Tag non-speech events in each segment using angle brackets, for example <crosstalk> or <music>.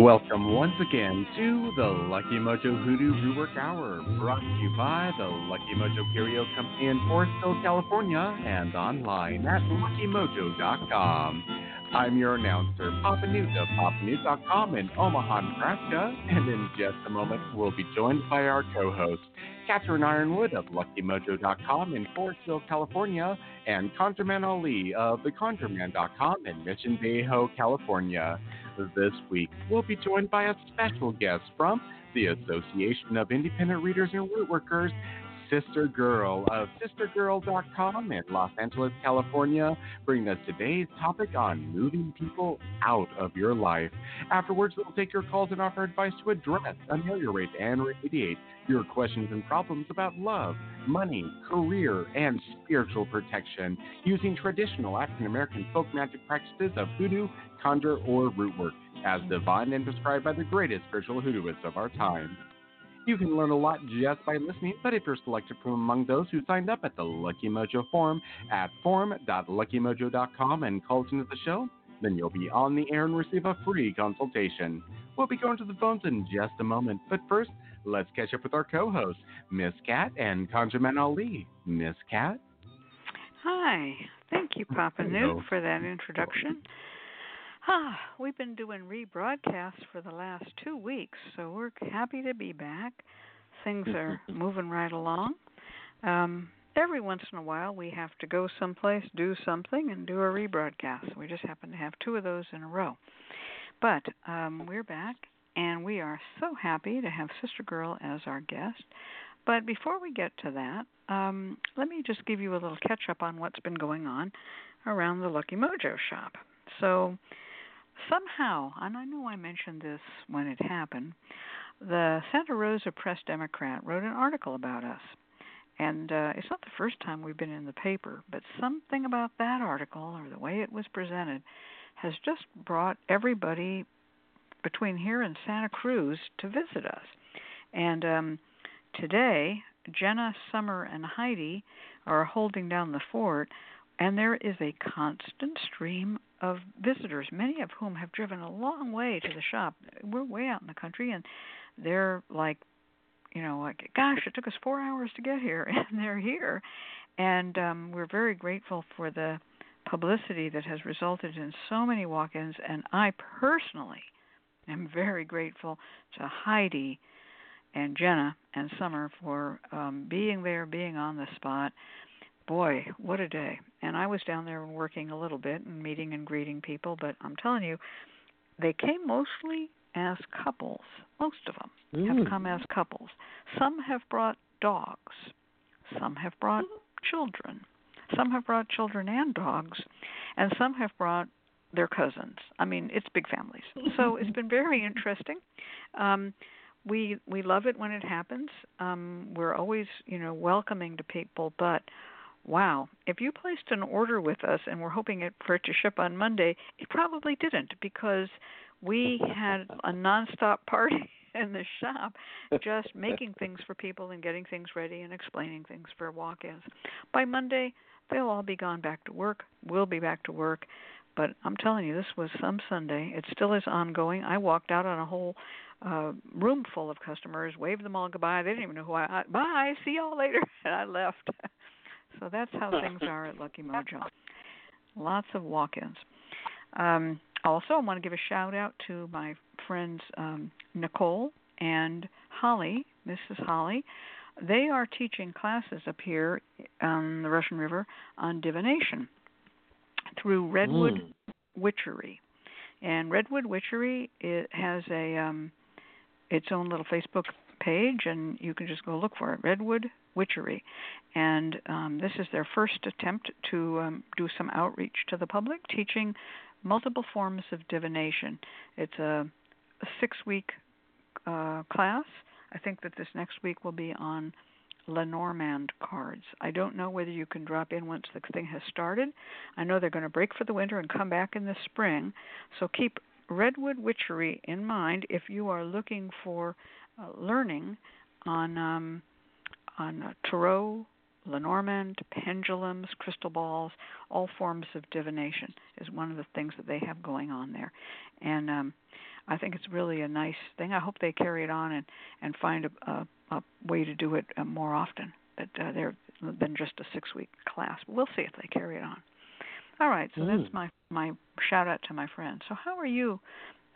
Welcome once again to the Lucky Mojo Hoodoo Rootwork Hour, brought to you by the Lucky Mojo Curio Company in Forestville, California, and online at luckymojo.com. I'm your announcer, Papa Newt of PapaNewt.com in Omaha, Nebraska, and in just a moment we'll be joined by our co-host, Catherine Yronwode of LuckyMojo.com in Forestville, California, and ConjureMan Ali of TheConjureMan.com in Mission Viejo, California. This week, we'll be joined by a special guest from the Association of Independent Readers and Rootworkers, Sister Girl of SisterGirl.com in Los Angeles, California, bringing us today's topic on moving people out of your life. Afterwards, we'll take your calls and offer advice to address, ameliorate, and remediate your questions and problems about love, money, career, and spiritual protection using traditional African American folk magic practices of hoodoo, conjure, or root work as defined and prescribed by the greatest spiritual hoodooists of our time. You can learn a lot just by listening, but if you're selected from among those who signed up at the Lucky Mojo forum at forum.luckymojo.com and called into the show, then you'll be on the air and receive a free consultation. We'll be going to the phones in just a moment, but first, let's catch up with our co-hosts, Miss Cat and ConjureMan Ali. Miss Cat? Hi. Thank you, Papa Newt, for that introduction. Ah, we've been doing rebroadcasts for the last two weeks, so we're happy to be back. Things are <laughs> moving right along. Um, every once in a while, we have to go someplace, do something, and do a rebroadcast. We just happen to have two of those in a row. But um, we're back, and we are so happy to have Sister Girl as our guest. But before we get to that, um, let me just give you a little catch up on what's been going on around the Lucky Mojo shop. So, somehow, and I know I mentioned this when it happened, the Santa Rosa Press Democrat wrote an article about us. And uh, it's not the first time we've been in the paper, but something about that article or the way it was presented has just brought everybody between here and Santa Cruz to visit us. And um, today, Jenna, Summer, and Heidi are holding down the fort, and there is a constant stream of visitors, many of whom have driven a long way to the shop. We're way out in the country, and they're like, you know, like, gosh, it took us four hours to get here, <laughs> and they're here. And um, we're very grateful for the publicity that has resulted in so many walk ins. And I personally am very grateful to Heidi and Jenna and Summer for um, being there, being on the spot, boy, what a day. And I was down there working a little bit and meeting and greeting people, but I'm telling you, they came mostly as couples. Most of them mm. have come as couples. Some have brought dogs. Some have brought children. Some have brought children and dogs, and some have brought their cousins. I mean, it's big families. So it's been very <laughs> interesting. Um, we we love it when it happens. Um, we're always, you know, welcoming to people, but wow, if you placed an order with us and we're hoping it, for it to ship on Monday, it probably didn't because we had a nonstop party <laughs> in the shop just making things for people and getting things ready and explaining things for walk-ins. By Monday, they'll all be gone back to work. We'll be back to work. But I'm telling you, this was some Sunday. It still is ongoing. I walked out on a whole uh room full of customers, waved them all goodbye. They didn't even know who I, I bye, see y'all later, <laughs> and I left. So that's how things are at Lucky Mojo. Lots of walk-ins. Um, also, I want to give a shout out to my friends um, Nicole and Holly, Mrs. Holly. They are teaching classes up here on the Russian River on divination through Redwood mm. Witchery. And Redwood Witchery it has a um, its own little Facebook page, and you can just go look for it. Redwood Witchery, and um, this is their first attempt to um, do some outreach to the public, teaching multiple forms of divination. It's a, a six-week uh, class. I think that this next week will be on Lenormand cards. I don't know whether you can drop in once the thing has started. I know they're going to break for the winter and come back in the spring. So keep Redwood Witchery in mind if you are looking for uh, learning on um, on uh, tarot, Lenormand, pendulums, crystal balls, all forms of divination is one of the things that they have going on there. And um, I think it's really a nice thing. I hope they carry it on and and find a a, a way to do it uh, more often. That uh, there than just a six week class. But we'll see if they carry it on. All right, so mm. that's my my shout out to my friend. So how are you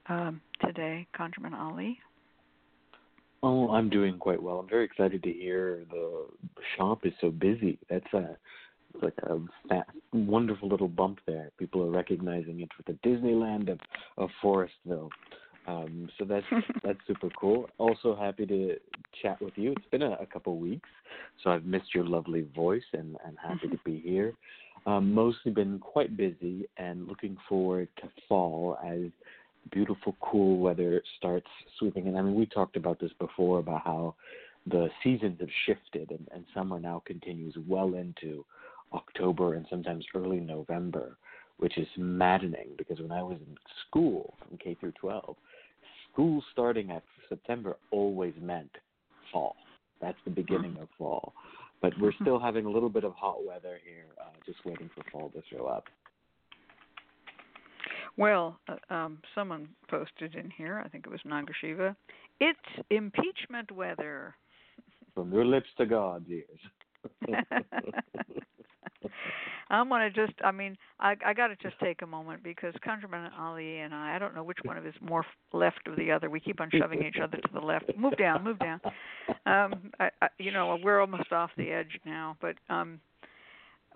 um, today, ConjureMan Ali? Oh, I'm doing quite well. I'm very excited to hear the shop is so busy. That's a like a fat, wonderful little bump there. People are recognizing it for the Disneyland of, of Forestville. Um, so that's <laughs> that's super cool. Also happy to chat with you. It's been a, a couple weeks, so I've missed your lovely voice and, and happy to be here. Um, mostly been quite busy and looking forward to fall as beautiful, cool weather starts sweeping in. I mean, we talked about this before about how the seasons have shifted and, and summer now continues well into October and sometimes early November, which is maddening because when I was in school from K through 12, school starting at September always meant fall. That's the beginning of fall. But we're still having a little bit of hot weather here, uh, just waiting for fall to show up. Well, uh, um, someone posted in here, I think it was Nagashiva, it's impeachment weather. <laughs> From your lips to God's ears. I want to just, I mean, I I got to just take a moment because ConjureMan Ali and I, I don't know which one of us more left of the other. We keep on shoving each other to the left. Move down, move down. Um, I, I, you know, we're almost off the edge now, but um,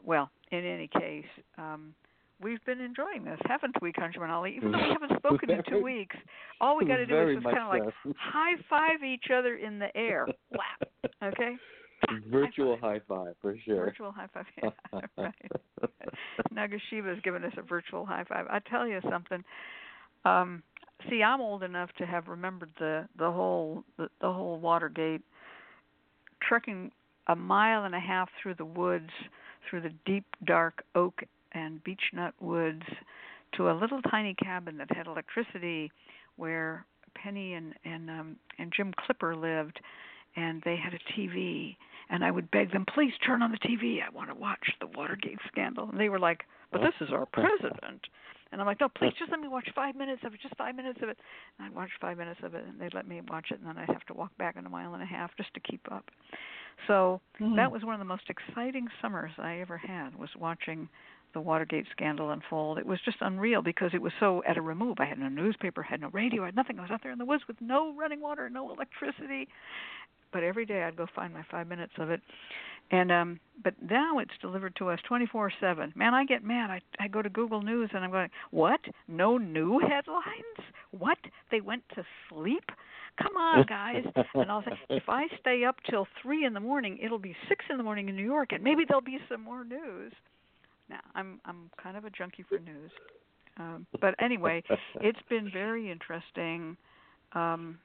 well, in any case, um, we've been enjoying this, haven't we, ConjureMan Ali? Even though we <laughs> haven't spoken in two weeks, all we got to do is just kind of like <laughs> high five each other in the air. Wow. Okay. Virtual high five. high five. for sure. Virtual high five. <laughs> Yeah, right. Nagashiva has given us a virtual high five. I tell you something. Um, see, I'm old enough to have remembered the the whole the, the whole Watergate trekking a mile and a half through the woods, through the deep dark oak and beechnut woods, to a little tiny cabin that had electricity, where Penny and and um, and Jim Clipper lived, and they had a TV and I would beg them, please turn on the TV. I want to watch the Watergate scandal. And they were like, but this is our president. And I'm like, no, please just let me watch five minutes of it, just five minutes of it. And I'd watch five minutes of it, and they'd let me watch it, and then I'd have to walk back in a mile and a half just to keep up. So mm-hmm. that was one of the most exciting summers I ever had was watching the Watergate scandal unfold. It was just unreal because it was so at a remove. I had no newspaper, had no radio, I had nothing. I was out there in the woods with no running water, no electricity, but every day I'd go find my five minutes of it. And um but now it's delivered to us twenty four seven. Man, I get mad. I I go to Google News and I'm going, What? No new headlines? What? They went to sleep? Come on, <laughs> guys. and I'll say, if I stay up till three in the morning, it'll be six in the morning in New York, and maybe there'll be some more news. Now, I'm I'm kind of a junkie for news, um, but anyway, it's been very interesting. Um,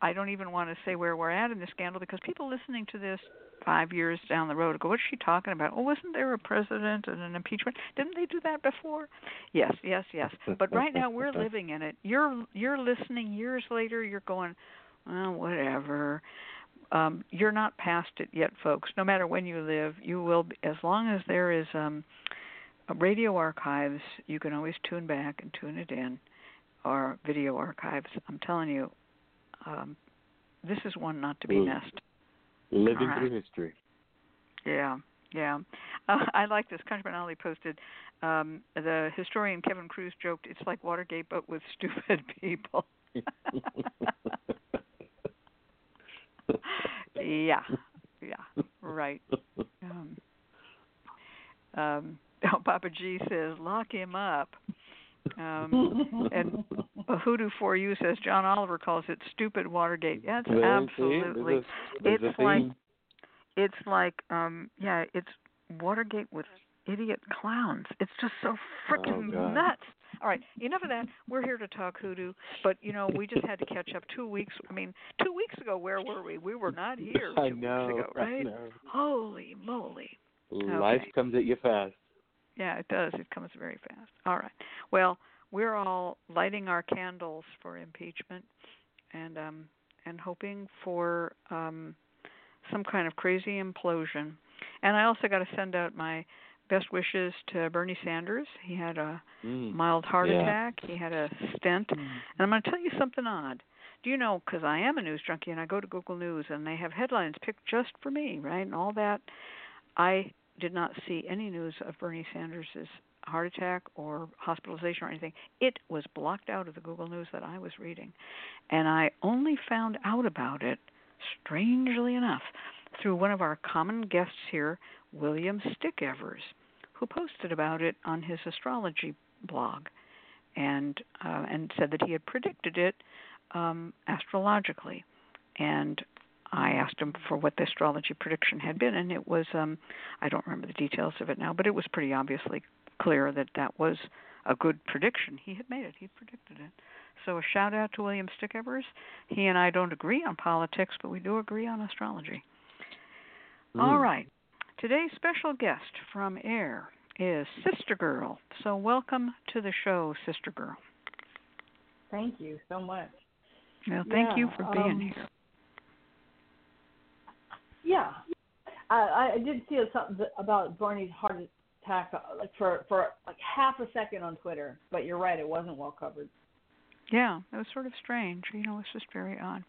I don't even want to say where we're at in the scandal because people listening to this five years down the road go, "What's she talking about? Oh, wasn't there a president and an impeachment? Didn't they do that before?" Yes, yes, yes. But right now we're living in it. You're you're listening years later. You're going, "Well, whatever." Um, you're not past it yet, folks. No matter when you live, you will. Be, as long as there is um, radio archives, you can always tune back and tune it in, or video archives. I'm telling you, um, this is one not to be missed. Living right. through history. Yeah, yeah. <laughs> Uh, I like this. ConjureMan Ali posted um, the historian Kevin Kruse joked, "It's like Watergate, but with stupid <laughs> people." <laughs> yeah, yeah, right. Um, um, oh, <laughs> Papa G says, "Lock him up." Um, and Hoodoo for You says John Oliver calls it stupid Watergate. Yeah, it's absolutely. A, it's like it's like um yeah, it's Watergate with idiot clowns. It's just so freaking oh, nuts. All right, enough of that. We're here to talk hoodoo, but you know we just had to catch up. Two weeks. I mean, two weeks ago, where were we? We were not here two I know, weeks ago, right? Holy moly! Life okay. comes at you fast. Yeah, it does. It comes very fast. All right. Well, we're all lighting our candles for impeachment and um and hoping for um some kind of crazy implosion. And I also got to send out my best wishes to Bernie Sanders. He had a Mm. mild heart Yeah. attack. He had a stent. And I'm going to tell you something odd. Do you know, because I am a news junkie and I go to Google News and they have headlines picked just for me, right? And all that. I did not see any news of Bernie Sanders' heart attack or hospitalization or anything. It was blocked out of the Google News that I was reading. And I only found out about it, strangely enough, through one of our common guests here, William Stickevers, who posted about it on his astrology blog and uh, and said that he had predicted it um, astrologically. And I asked him for what the astrology prediction had been, and it was um, I don't remember the details of it now, but it was pretty obviously clear that that was a good prediction. He had made it. He predicted it. So a shout out to William Stickevers. He and I don't agree on politics, but we do agree on astrology. Mm. All right. Today's special guest from AIRR is Sister Girl. So welcome to the show, Sister Girl. Thank you so much. Well, thank you for being um, here. Yeah, I, I did see something about Barney's heart attack, uh, like for for like half a second on Twitter. But you're right, it wasn't well covered. Yeah, it was sort of strange. You know, it's just very odd.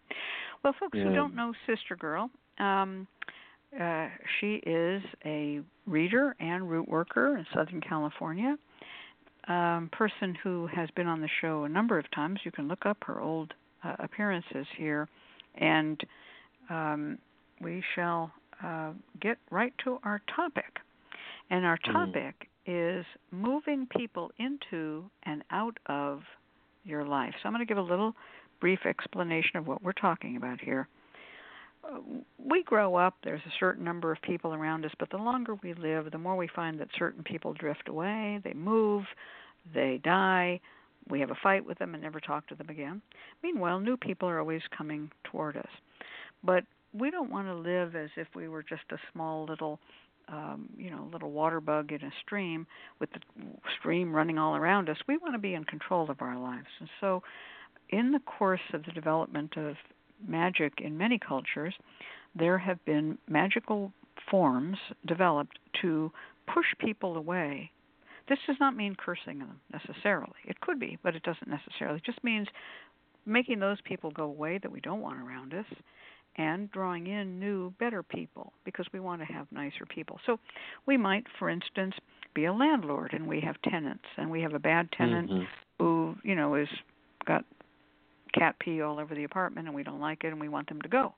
Well, folks who don't know Sister Girl, um, uh, she is a reader and root worker in Southern California. Um, person who has been on the show a number of times. You can look up her old uh, appearances here, and um, we shall uh, get right to our topic. And our Mhm. topic is moving people into and out of your life. So I'm going to give a little brief explanation of what we're talking about here. Uh, We grow up, there's a certain number of people around us, but the longer we live, the more we find that certain people drift away, they move, they die, we have a fight with them and never talk to them again. Meanwhile, new people are always coming toward us. But we don't want to live as if we were just a small little um, you know, little water bug in a stream with the stream running all around us. We want to be in control of our lives. And so, in the course of the development of magic in many cultures, there have been magical forms developed to push people away. This does not mean cursing them necessarily. It could be, but it doesn't necessarily. It just means making those people go away that we don't want around us and drawing in new, better people because we want to have nicer people. So we might, for instance, be a landlord and we have tenants and we have a bad tenant Mhm. who, you know, is got cat pee all over the apartment and we don't like it and we want them to go.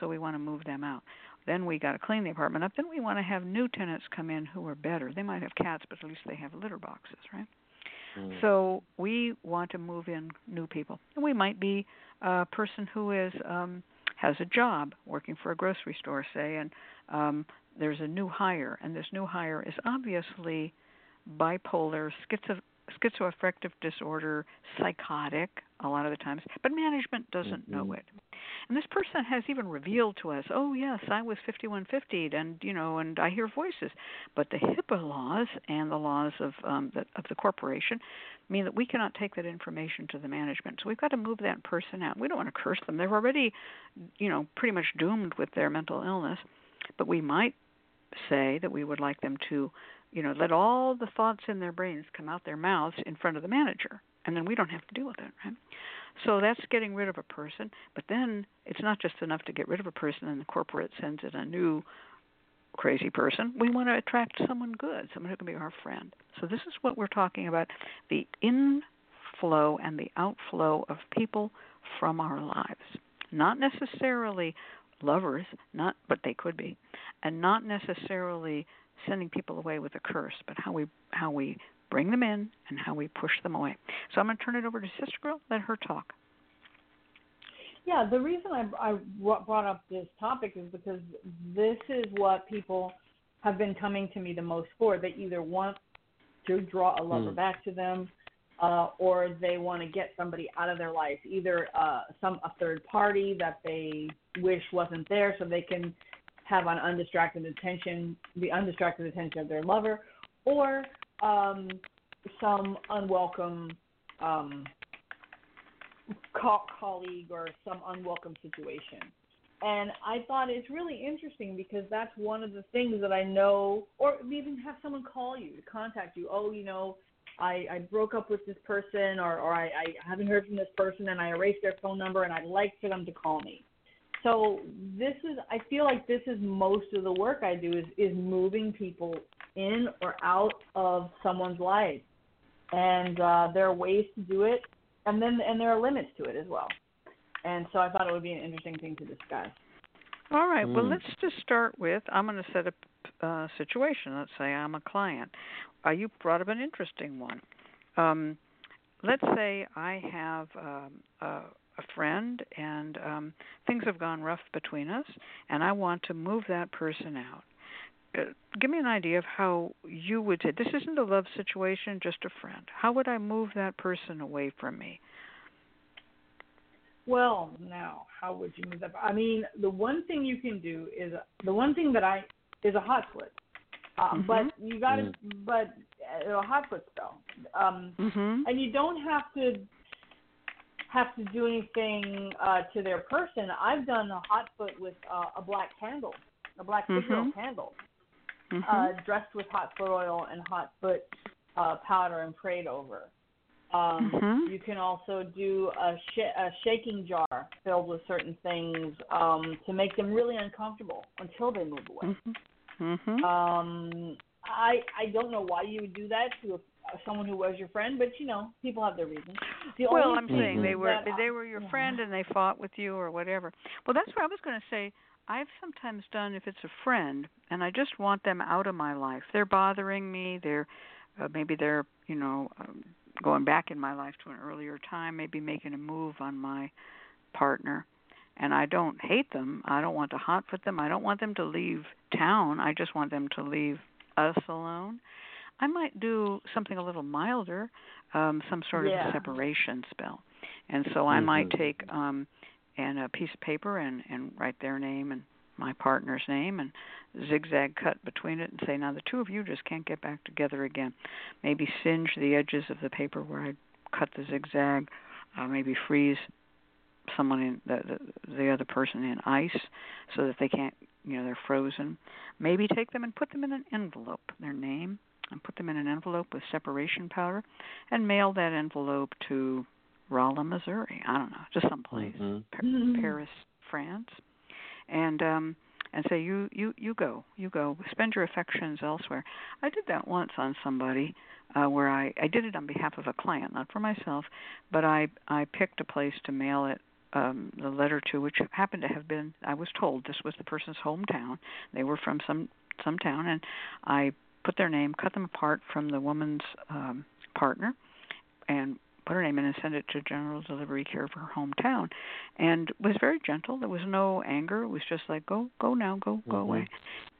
So we want to move them out. Then we got to clean the apartment up. Then we want to have new tenants come in who are better. They might have cats, but at least they have litter boxes, right? Mm. So we want to move in new people. And we might be a person who is um has a job working for a grocery store, say, and um there's a new hire and this new hire is obviously bipolar, schizo schizoaffective disorder, psychotic a lot of the times, but management doesn't know Mhm. it. And this person has even revealed to us, "Oh yes, I was 5150 and you know, and I hear voices." But the HIPAA laws and the laws of um the, of the corporation mean that we cannot take that information to the management. So we've got to move that person out. We don't want to curse them. They're already, you know, pretty much doomed with their mental illness, but we might say that we would like them to, you know, let all the thoughts in their brains come out their mouths in front of the manager, and then we don't have to deal with it, right? So that's getting rid of a person, but then it's not just enough to get rid of a person and the corporate sends in a new crazy person. We want to attract someone good, someone who can be our friend. So this is what we're talking about, the inflow and the outflow of people from our lives. Not necessarily lovers, not but they could be, and not necessarily sending people away with a curse, but how we how we bring them in and how we push them away. So I'm going to turn it over to Sister Girl. Let her talk. Yeah, the reason I, I brought up this topic is because this is what people have been coming to me the most for. They either want to draw a lover Mm. back to them, uh, or they want to get somebody out of their life, either uh, some a third party that they wish wasn't there, so they can have on undistracted attention, the undistracted attention of their lover, or um, some unwelcome um, co- colleague or some unwelcome situation. and I thought it's really interesting because that's one of the things that I know, or even have someone call you to contact you. Oh, you know, I, I broke up with this person, or, or I, I haven't heard from this person, and I erased their phone number, and I'd like for them to call me. So this is, I feel like this is most of the work I do is is moving people in or out of someone's life, and uh, there are ways to do it, and then and there are limits to it as well. And so I thought it would be an interesting thing to discuss. All right. Mm. Well, let's just start with I'm going to set up a situation. Let's say I'm a client. Uh, you brought up an interesting one. Um, let's say I have um, a, a friend and um, things have gone rough between us, and I want to move that person out. Uh, give me an idea of how you would say this isn't a love situation, just a friend. How would I move that person away from me? Well, now, how would you move that? I mean, the one thing you can do is the one thing that I is a hot foot. Uh, Mhm. But you got to, Mm. but uh, a hot foot spell. Um, Mhm. and you don't have to have to do anything uh, to their person. I've done a hot foot with uh, a black candle, a black Mhm. candle, Mhm. uh, dressed with hot foot oil and hot foot uh, powder and prayed over. Um, Mhm. You can also do a, sh- a shaking jar filled with certain things um, to make them really uncomfortable until they move away. Mhm. Mhm. Um, I I don't know why you would do that to a, someone who was your friend, but you know people have their reasons. The well, I'm saying they were that they were your yeah. friend and they fought with you or whatever. Well, that's what I was going to say. I've sometimes done if it's a friend and I just want them out of my life. They're bothering me. They're uh, maybe they're you know um, going back in my life to an earlier time, maybe making a move on my partner. And I don't hate them. I don't want to hotfoot them. I don't want them to leave town. I just want them to leave us alone. I might do something a little milder, um, some sort Yeah. of separation spell. And so I might Mhm. take um and a piece of paper and and write their name and my partner's name and zigzag cut between it and say now the two of you just can't get back together again. Maybe singe the edges of the paper where I cut the zigzag, uh, maybe freeze someone in the, the the other person in ice so that they can't you know they're frozen maybe take them and put them in an envelope their name and put them in an envelope with separation powder and mail that envelope to Rolla, Missouri. I don't know, just someplace. Mhm. Pa-. Paris, France. And um and say you you you go. You go. Spend your affections elsewhere. I did that once on somebody uh where I I did it on behalf of a client, not for myself, but I I picked a place to mail it um the letter to which happened to have been I was told this was the person's hometown. They were from some some town and I put their name, cut them apart from the woman's um partner and put her name in and sent it to general delivery care of her hometown. And was very gentle. There was no anger. It was just like go go now. Go go Mhm. away.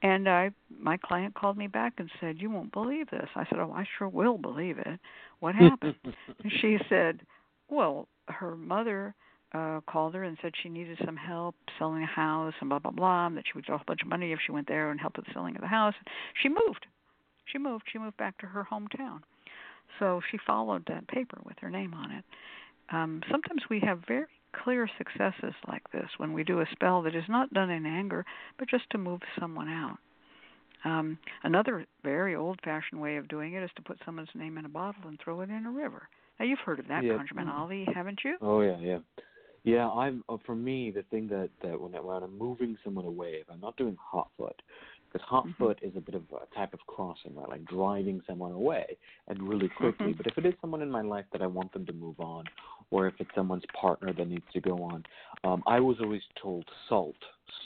And i my client called me back and said you won't believe this. I said oh i sure will believe it. What happened? <laughs> And she said well her mother uh called her and said she needed some help selling a house and blah blah blah and that she would get a bunch of money if she went there and helped with the selling of the house. She moved she moved she moved back to her hometown so she followed that paper with her name on it. Um, sometimes we have very clear successes like this when we do a spell that is not done in anger, but just to move someone out. Um, another very old-fashioned way of doing it is to put someone's name in a bottle and throw it in a river. Now you've heard of that, Yeah. ConjureMan Ali, haven't you? Oh yeah, yeah, yeah. I'm uh, for me the thing that that when I, when I'm moving someone away, if I'm not doing hot foot, because hot Mhm. foot is a bit of a type of crossing, right? Like driving someone away and really quickly. Mhm. But if it is someone in my life that I want them to move on, or if it's someone's partner that needs to go on, um, I was always told salt.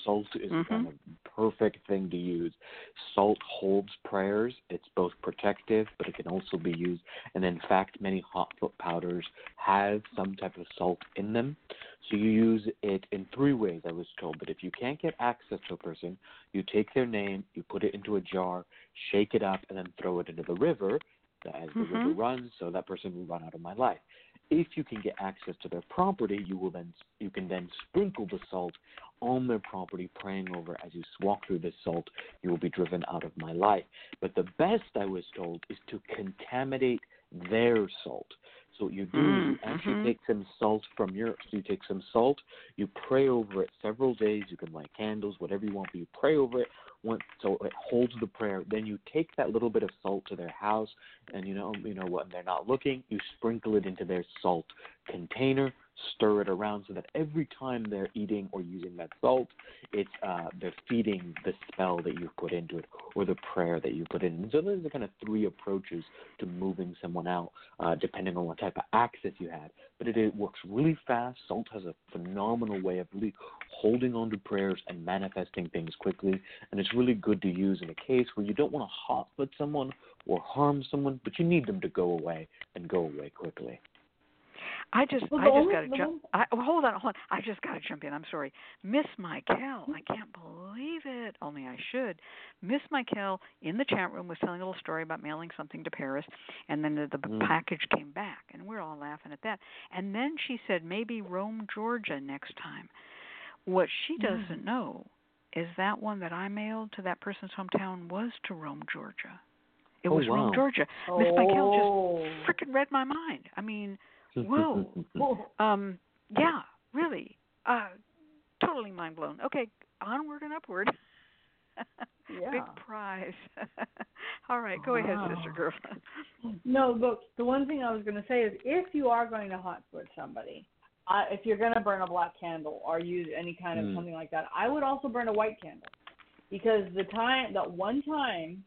Salt is Mhm. kind of perfect thing to use. Salt holds prayers. It's both protective, but it can also be used. And in fact, many hot foot powders have some type of salt in them. So you use it in three ways, I was told. But if you can't get access to a person, you take their name, you put it into a jar, shake it up, and then throw it into the river as the river Mhm. runs, so that person will run out of my life. If you can get access to their property, you will then you can then sprinkle the salt on their property, praying over as you walk through this salt, you will be driven out of my life. But the best I was told is to contaminate their salt. So what you do Mm, is you actually mhm. take some salt from your. So you take some salt, you pray over it several days. You can light candles, whatever you want, but you pray over it once so it holds the prayer. Then you take that little bit of salt to their house, and you know, you know when they're not looking, you sprinkle it into their salt container. Stir it around so that every time they're eating or using that salt, it's uh, they're feeding the spell that you put into it or the prayer that you put in. And so those are kind of three approaches to moving someone out, uh, depending on what type of access you have. But it, it works really fast. Salt has a phenomenal way of really holding on to prayers and manifesting things quickly. And it's really good to use in a case where you don't want to hot foot someone or harm someone, but you need them to go away and go away quickly. I just Well, I just got to the jump. I, oh, hold on, hold on. I just got to jump in. I'm sorry, Miss Michael. I can't believe it. Only I should. Miss Michael in the chat room was telling a little story about mailing something to Paris, and then the, the Mm. package came back, and we're all laughing at that. And then she said maybe Rome, Georgia next time. What she doesn't know is that one that I mailed to that person's hometown was to Rome, Georgia. It Oh, was Rome, wow. Georgia. Miss Michael Oh. just freaking read my mind. I mean, Whoa. Um, yeah, really, uh, totally mind blown. Okay, onward and upward. <laughs> Yeah. Big prize. <laughs> All right, go ahead, Wow. sister girl. No, but the one thing I was going to say is if you are going to hot foot somebody, uh, if you're going to burn a black candle or use any kind of Hmm. something like that, I would also burn a white candle because the time that one time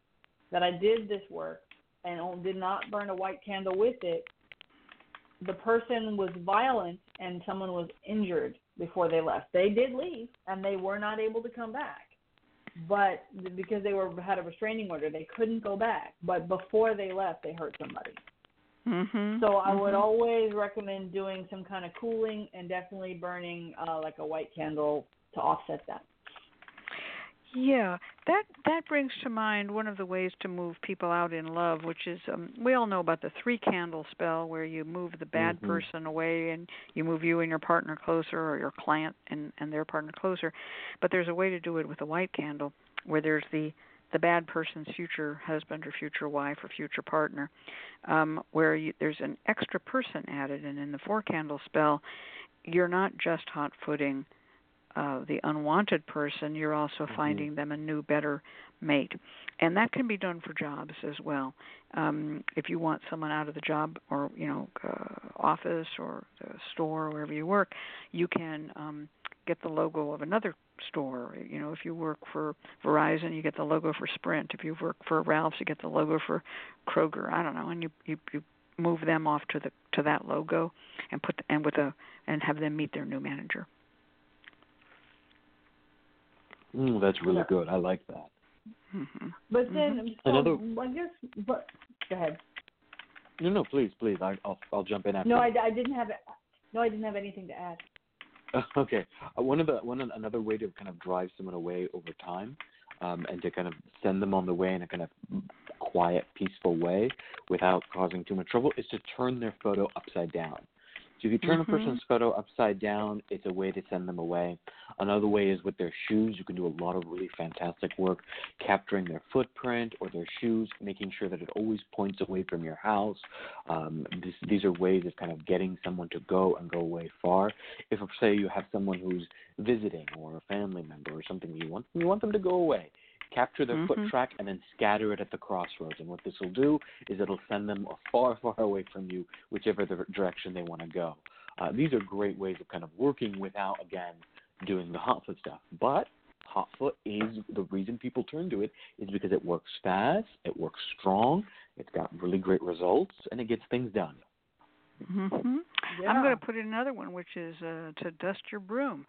that I did this work and did not burn a white candle with it, the person was violent and someone was injured before they left. They did leave and they were not able to come back. But because they were had a restraining order, they couldn't go back. But before they left, they hurt somebody. Mhm. So I would mhm. always recommend doing some kind of cooling and definitely burning uh, like a white candle to offset that. Yeah, that that brings to mind one of the ways to move people out in love, which is um, we all know about the three candle spell, where you move the bad Mhm. person away and you move you and your partner closer, or your client and and their partner closer. But there's a way to do it with a white candle, where there's the the bad person's future husband or future wife or future partner, um, where you, there's an extra person added, and in the four candle spell, you're not just hot footing uh, the unwanted person, you're also Mhm. finding them a new, better mate. And that can be done for jobs as well. Um, if you want someone out of the job or you know uh, office or the store or wherever you work, you can um, get the logo of another store. You know, if you work for Verizon, you get the logo for Sprint. If you work for Ralph's, you get the logo for Kroger. I don't know, and you you, you move them off to the to that logo and put and with a and have them meet their new manager. Mm, that's really Yeah. good. I like that. hmm But then, so Another- I guess. But go ahead. No, no, please, please. I, I'll I'll jump in after. No. I, I didn't have. No, I didn't have anything to add. <laughs> Okay. Uh, one of the one another way to kind of drive someone away over time, um, and to kind of send them on the way in a kind of quiet, peaceful way without causing too much trouble, is to turn their photo upside down. So if you turn Mhm. a person's photo upside down, it's a way to send them away. Another way is with their shoes. You can do a lot of really fantastic work capturing their footprint or their shoes, making sure that it always points away from your house. Um, this, these are ways of kind of getting someone to go and go away far. If, say, you have someone who's visiting or a family member or something, you want you want them to go away. Capture their foot Mhm. track and then scatter it at the crossroads. And what this will do is it'll send them far, <laughs> far away from you, whichever the direction they want to go. Uh, these are great ways of kind of working without, again, doing the hot foot stuff. But hot foot is the reason people turn to it is because it works fast, it works strong, it's got really great results, and it gets things done. hmm I'm going to put in another one, which is uh, to dust your broom.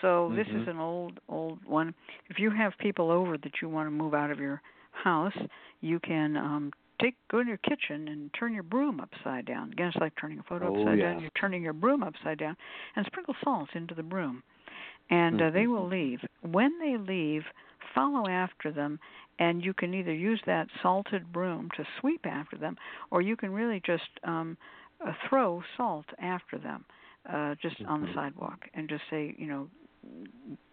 So this is Mhm. an old, old one. If you have people over that you want to move out of your house, you can um take go in your kitchen and turn your broom upside down. Again, it's like turning a photo Oh, upside yeah. down. You're turning your broom upside down, and sprinkle salt into the broom, and uh, they Mhm. will leave. When they leave, follow after them, and you can either use that salted broom to sweep after them, or you can really just um uh, throw salt after them uh just on the Mhm. sidewalk and just say you know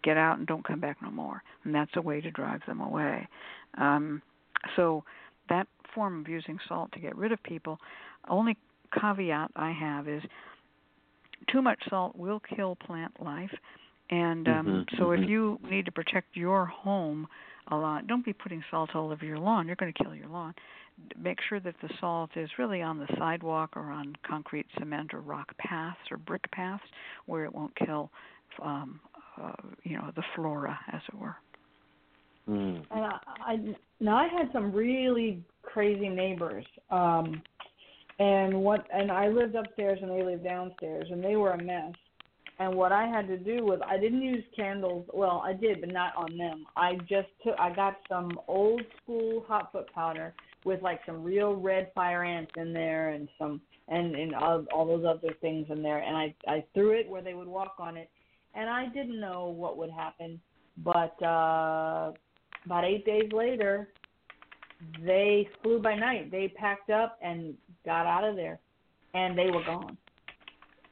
get out and don't come back no more and that's a way to drive them away um so that form of using salt to get rid of people only caveat I have is too much salt will kill plant life, and um, Mhm, so if mhm. you need to protect your home a lot, don't be putting salt all over your lawn. You're going to kill your lawn. Make sure that the salt is really on the sidewalk or on concrete, cement, or rock paths or brick paths where it won't kill, um, uh, you know, the flora, as it were. Mm. And I, I now I had some really crazy neighbors. Um and what and I lived upstairs and they lived downstairs and they were a mess. And what I had to do was I didn't use candles. Well, I did, but not on them. I just took I got some old school hot foot powder with like some real red fire ants in there and some and and all, all those other things in there and I I threw it where they would walk on it. And I didn't know what would happen, but uh about eight days later, they flew by night. They packed up and got out of there, and they were gone.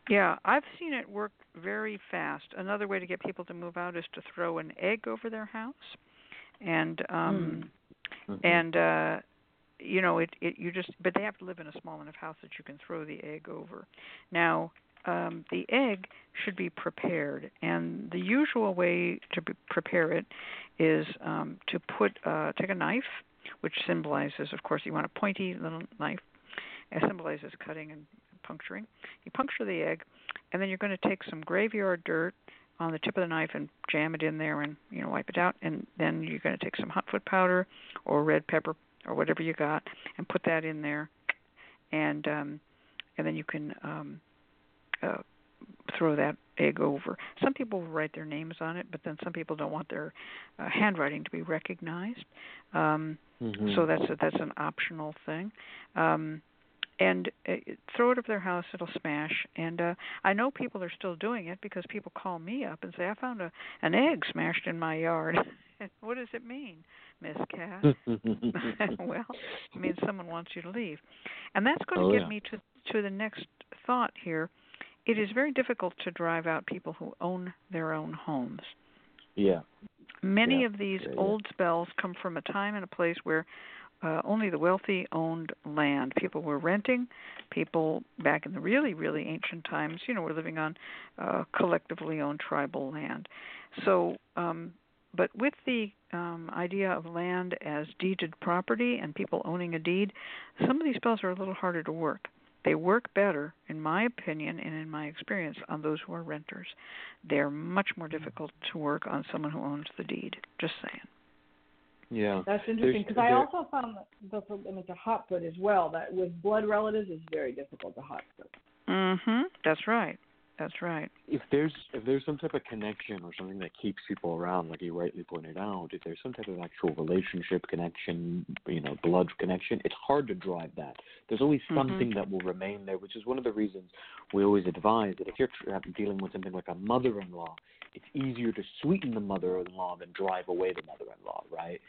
Yeah, I've seen it work very fast. Another way to get people to move out is to throw an egg over their house, and um, Mhm. and uh, you know it, it. You just but they have to live in a small enough house that you can throw the egg over. Now, um, the egg should be prepared, and the usual way to prepare it is um, to put uh, take a knife, which symbolizes, of course, you want a pointy little knife. It symbolizes cutting and puncturing. You puncture the egg, and then you're going to take some graveyard dirt on the tip of the knife and jam it in there and you know wipe it out and then you're going to take some hot foot powder or red pepper or whatever you got and put that in there and um and then you can um uh throw that egg over. Some people write their names on it, but then some people don't want their uh, handwriting to be recognized. Um Mhm. so that's a, that's an optional thing. Um and uh, throw it over their house it'll smash. And uh i know people are still doing it because people call me up and say i found a an egg smashed in my yard. <laughs> What does it mean miss cass? <laughs> <laughs> Well it means someone wants you to leave. And that's going to Oh, get yeah. me to to the next thought here. It is very difficult to drive out people who own their own homes. Yeah. Many Yeah, of these yeah. old spells come from a time and a place where uh, only the wealthy owned land. People were renting. People back in the really, really ancient times, you know, were living on uh, collectively owned tribal land. So, um, but with the um, idea of land as deeded property and people owning a deed, some of these spells are a little harder to work. They work better, in my opinion and in my experience, on those who are renters. They're much more difficult to work on someone who owns the deed. Just saying. Yeah. That's interesting because I also found that the and it's a hot foot as well. That with blood relatives is very difficult to hot foot. Mhm. That's right. That's right. if there's if there's some type of connection or something that keeps people around, like you rightly pointed out, if there's some type of actual relationship connection, you know, blood connection, it's hard to drive that. There's always Mhm. something that will remain there, which is one of the reasons we always advise that if you're dealing with something like a mother-in-law, it's easier to sweeten the mother-in-law than drive away the mother-in-law, right?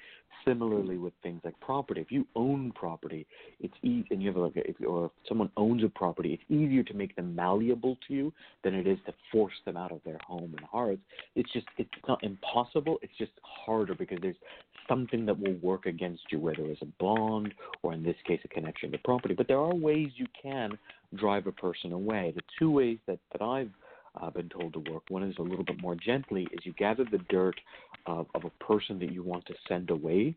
Similarly with things like property, if you own property, it's easy, and you have like, a, if, or if someone owns a property, it's easier to make them malleable to you than it is to force them out of their home and hearth. It's just, it's not impossible. It's just harder because there's something that will work against you, whether it's a bond or in this case a connection to property. But there are ways you can drive a person away. The two ways that that I've uh, been told to work. One is a little bit more gently, is you gather the dirt of, of a person that you want to send away.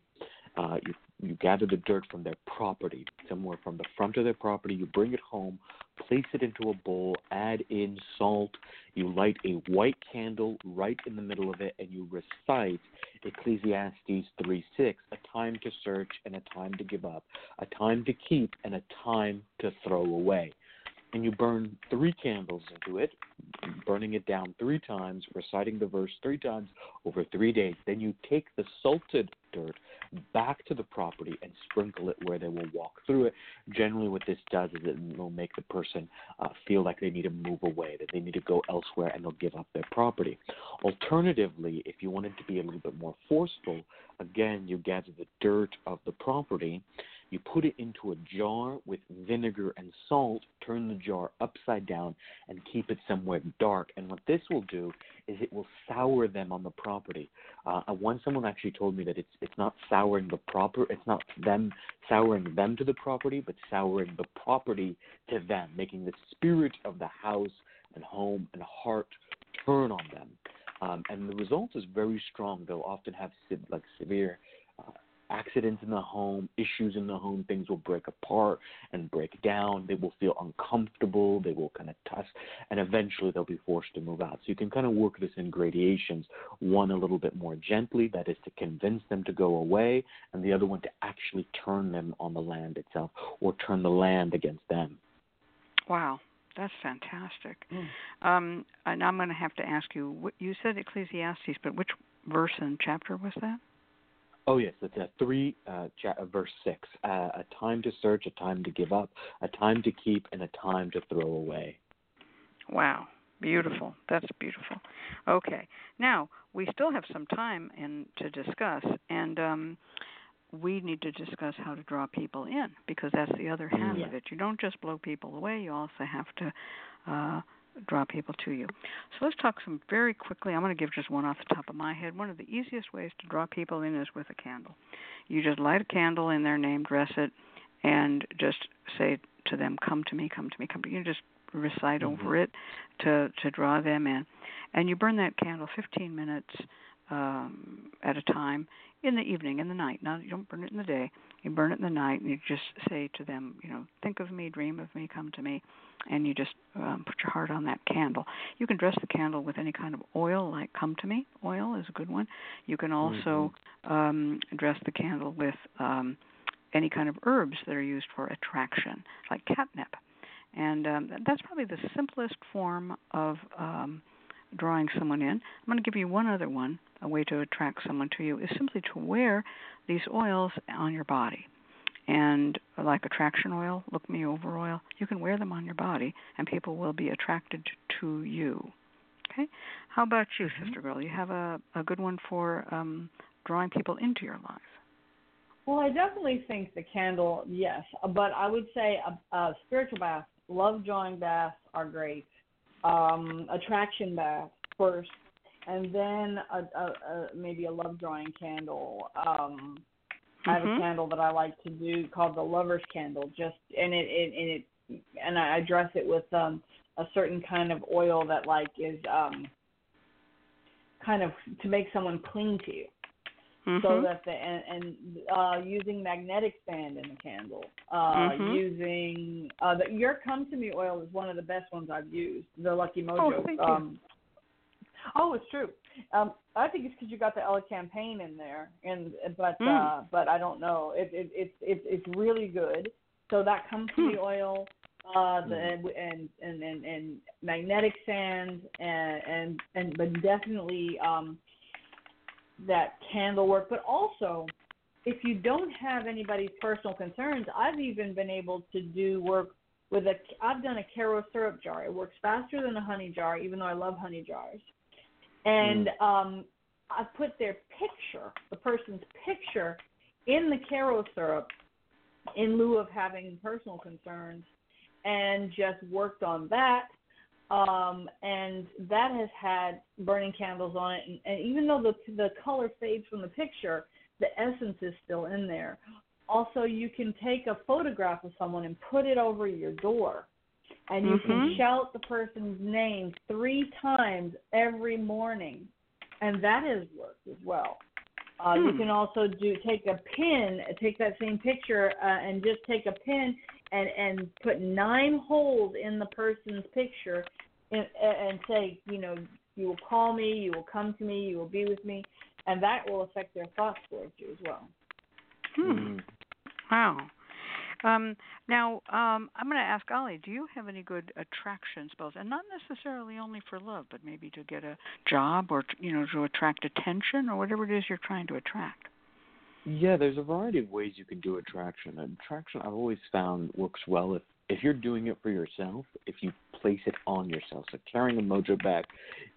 Uh, you you gather the dirt from their property, somewhere from the front of their property. You bring it home, place it into a bowl, add in salt. You light a white candle right in the middle of it, and you recite Ecclesiastes 3:6, a time to search and a time to give up, a time to keep and a time to throw away. And you burn three candles into it, burning it down three times, reciting the verse three times over three days. Then you take the salted dirt back to the property and sprinkle it where they will walk through it. Generally, what this does is it will make the person uh, feel like they need to move away, that they need to go elsewhere, and they'll give up their property. Alternatively, if you wanted to be a little bit more forceful, again, you gather the dirt of the property You put it into a jar with vinegar and salt, turn the jar upside down, and keep it somewhere dark. And what this will do is it will sour them on the property. Uh, once someone actually told me that it's it's not souring the proper, it's not them souring them to the property, but souring the property to them, making the spirit of the house and home and heart turn on them. Um, and the result is very strong. They'll often have like severe uh, accidents in the home, issues in the home, things will break apart and break down. They will feel uncomfortable. They will kind of tuss, and eventually they'll be forced to move out. So you can kind of work this in gradations. One a little bit more gently, that is to convince them to go away, and the other one to actually turn them on the land itself or turn the land against them. Wow. That's fantastic. Mm. Um, and I'm going to have to ask you. You said Ecclesiastes, but which verse and chapter was that? Oh yes, it's a three, uh, cha- uh, verse six. Uh, a time to search, a time to give up, a time to keep, and a time to throw away. Wow, beautiful. That's beautiful. Okay, now we still have some time and to discuss, and um, we need to discuss how to draw people in because that's the other half yeah. of it. You don't just blow people away; you also have to uh, draw people to you. So let's talk some very quickly. I'm going to give just one off the top of my head. One of the easiest ways to draw people in is with a candle. You just light a candle in their name, dress it, and just say to them, "Come to me, come to me, come to me." You just recite mm-hmm. over it to to draw them in, and you burn that candle 15 minutes um, at a time in the evening, in the night. Now you don't burn it in the day. You burn it in the night, and you just say to them, you know, think of me, dream of me, come to me, and you just um, put your heart on that candle. You can dress the candle with any kind of oil, like come to me oil is a good one. You can also mm-hmm. um, dress the candle with um, any kind of herbs that are used for attraction, like catnip. And um, that's probably the simplest form of um, drawing someone in. I'm going to give you one other one. A way to attract someone to you is simply to wear these oils on your body. And like attraction oil, look me over oil, you can wear them on your body and people will be attracted to you. Okay? How about you, mm-hmm. sister girl? You have a, a good one for um, drawing people into your life. Well, I definitely think the candle, yes, but I would say a, a spiritual bath, love drawing baths are great um, attraction bath first, and then a, a, a maybe a love drawing candle. Um, I have a Mhm. candle that I like to do called the lover's candle. Just and it, it and it and I dress it with um a certain kind of oil that like is um kind of to make someone cling to you so Mhm. that the and, and uh, using magnetic sand in the candle, uh, Mhm. using uh, the your come to me oil is one of the best ones I've used. The Lucky Mojo Oh, Mojo. thank you. Oh, it's true. Um, I think it's because you got the elecampane in there, and but Mm. uh, but I don't know. It, it it's it's it's really good. So that come to me Hmm. oil. Uh, the and, and and and magnetic sand and and and but definitely um that candle work, but also if you don't have anybody's personal concerns, I've even been able to do work with a. I've done a Karo syrup jar. It works faster than a honey jar, even though I love honey jars. And um, I put their picture, the person's picture, in the Karo syrup in lieu of having personal concerns, and just worked on that um, and that has had burning candles on it. And, and even though the the color fades from the picture, the essence is still in there. Also, you can take a photograph of someone and put it over your door, and you can Mhm. shout the person's name three times every morning, and that has worked as well. Uh, You Hmm. can also do take a pin, take that same picture, uh, and just take a pin and and put nine holes in the person's picture, and, and say, you know, you will call me, you will come to me, you will be with me, and that will affect their thoughts towards you as well. Hmm. Mm. Wow. Um, now, um, I'm going to ask Ali, do you have any good attraction spells? And not necessarily only for love, but maybe to get a job or, you know, to attract attention or whatever it is you're trying to attract. Yeah, there's a variety of ways you can do attraction. Attraction, I've always found works well if If you're doing it for yourself, if you place it on yourself, so carrying a mojo bag,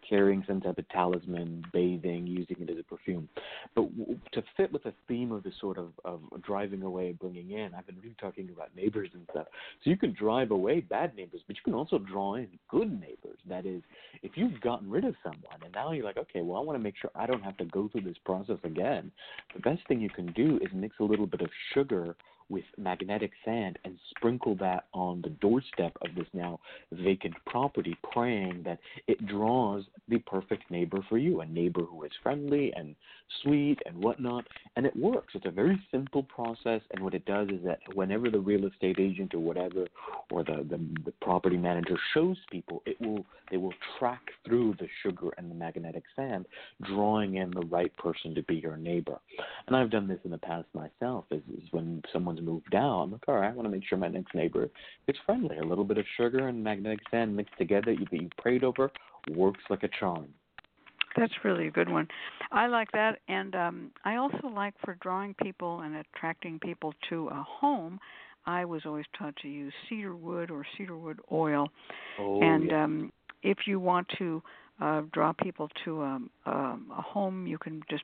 carrying some type of talisman, bathing, using it as a perfume. But to fit with the theme of the sort of, of driving away and bringing in, I've been really talking about neighbors and stuff. So you can drive away bad neighbors, but you can also draw in good neighbors. That is, if you've gotten rid of someone and now you're like, okay, well, I want to make sure I don't have to go through this process again, the best thing you can do is mix a little bit of sugar with magnetic sand and sprinkle that on the doorstep of this now vacant property, praying that it draws the perfect neighbor for you, a neighbor who is friendly and sweet and whatnot. And it works. It's a very simple process. And what it does is that whenever the real estate agent or whatever, or the, the, the property manager shows people, it will they will track through the sugar and the magnetic sand, drawing in the right person to be your neighbor. And I've done this in the past myself. Is, is when someone's moved out, I'm like, all right, I want to make sure my next neighbor is friendly. A little bit of sugar and magnetic sand mixed together that you prayed over works like a charm. That's really a good one. I like that, and um, I also like for drawing people and attracting people to a home. I was always taught to use cedar wood or cedar wood oil, oh, and yeah. um, if you want to uh, draw people to um, um, a home, you can just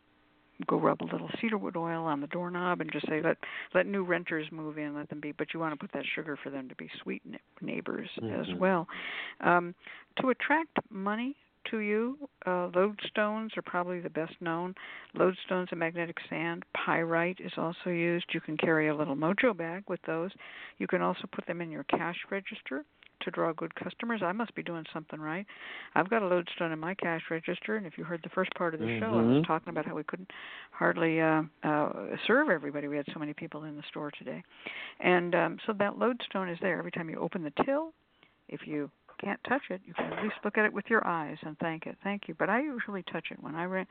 go rub a little cedarwood oil on the doorknob and just say let let new renters move in let them be but you want to put that sugar for them to be sweet neighbors mm-hmm. as well. Um to attract money to you uh lodestones are probably the best known. Lodestones and magnetic sand pyrite is also used. You can carry a little mojo bag with those. You can also put them in your cash register to draw good customers. I must be doing something right. I've got a lodestone in my cash register, and if you heard the first part of the mm-hmm. show, I was talking about how we couldn't hardly uh, uh, serve everybody. We had so many people in the store today, and um, so that lodestone is there every time you open the till. If you can't touch it, you can at least look at it with your eyes and thank it. Thank you. But I usually touch it when I ring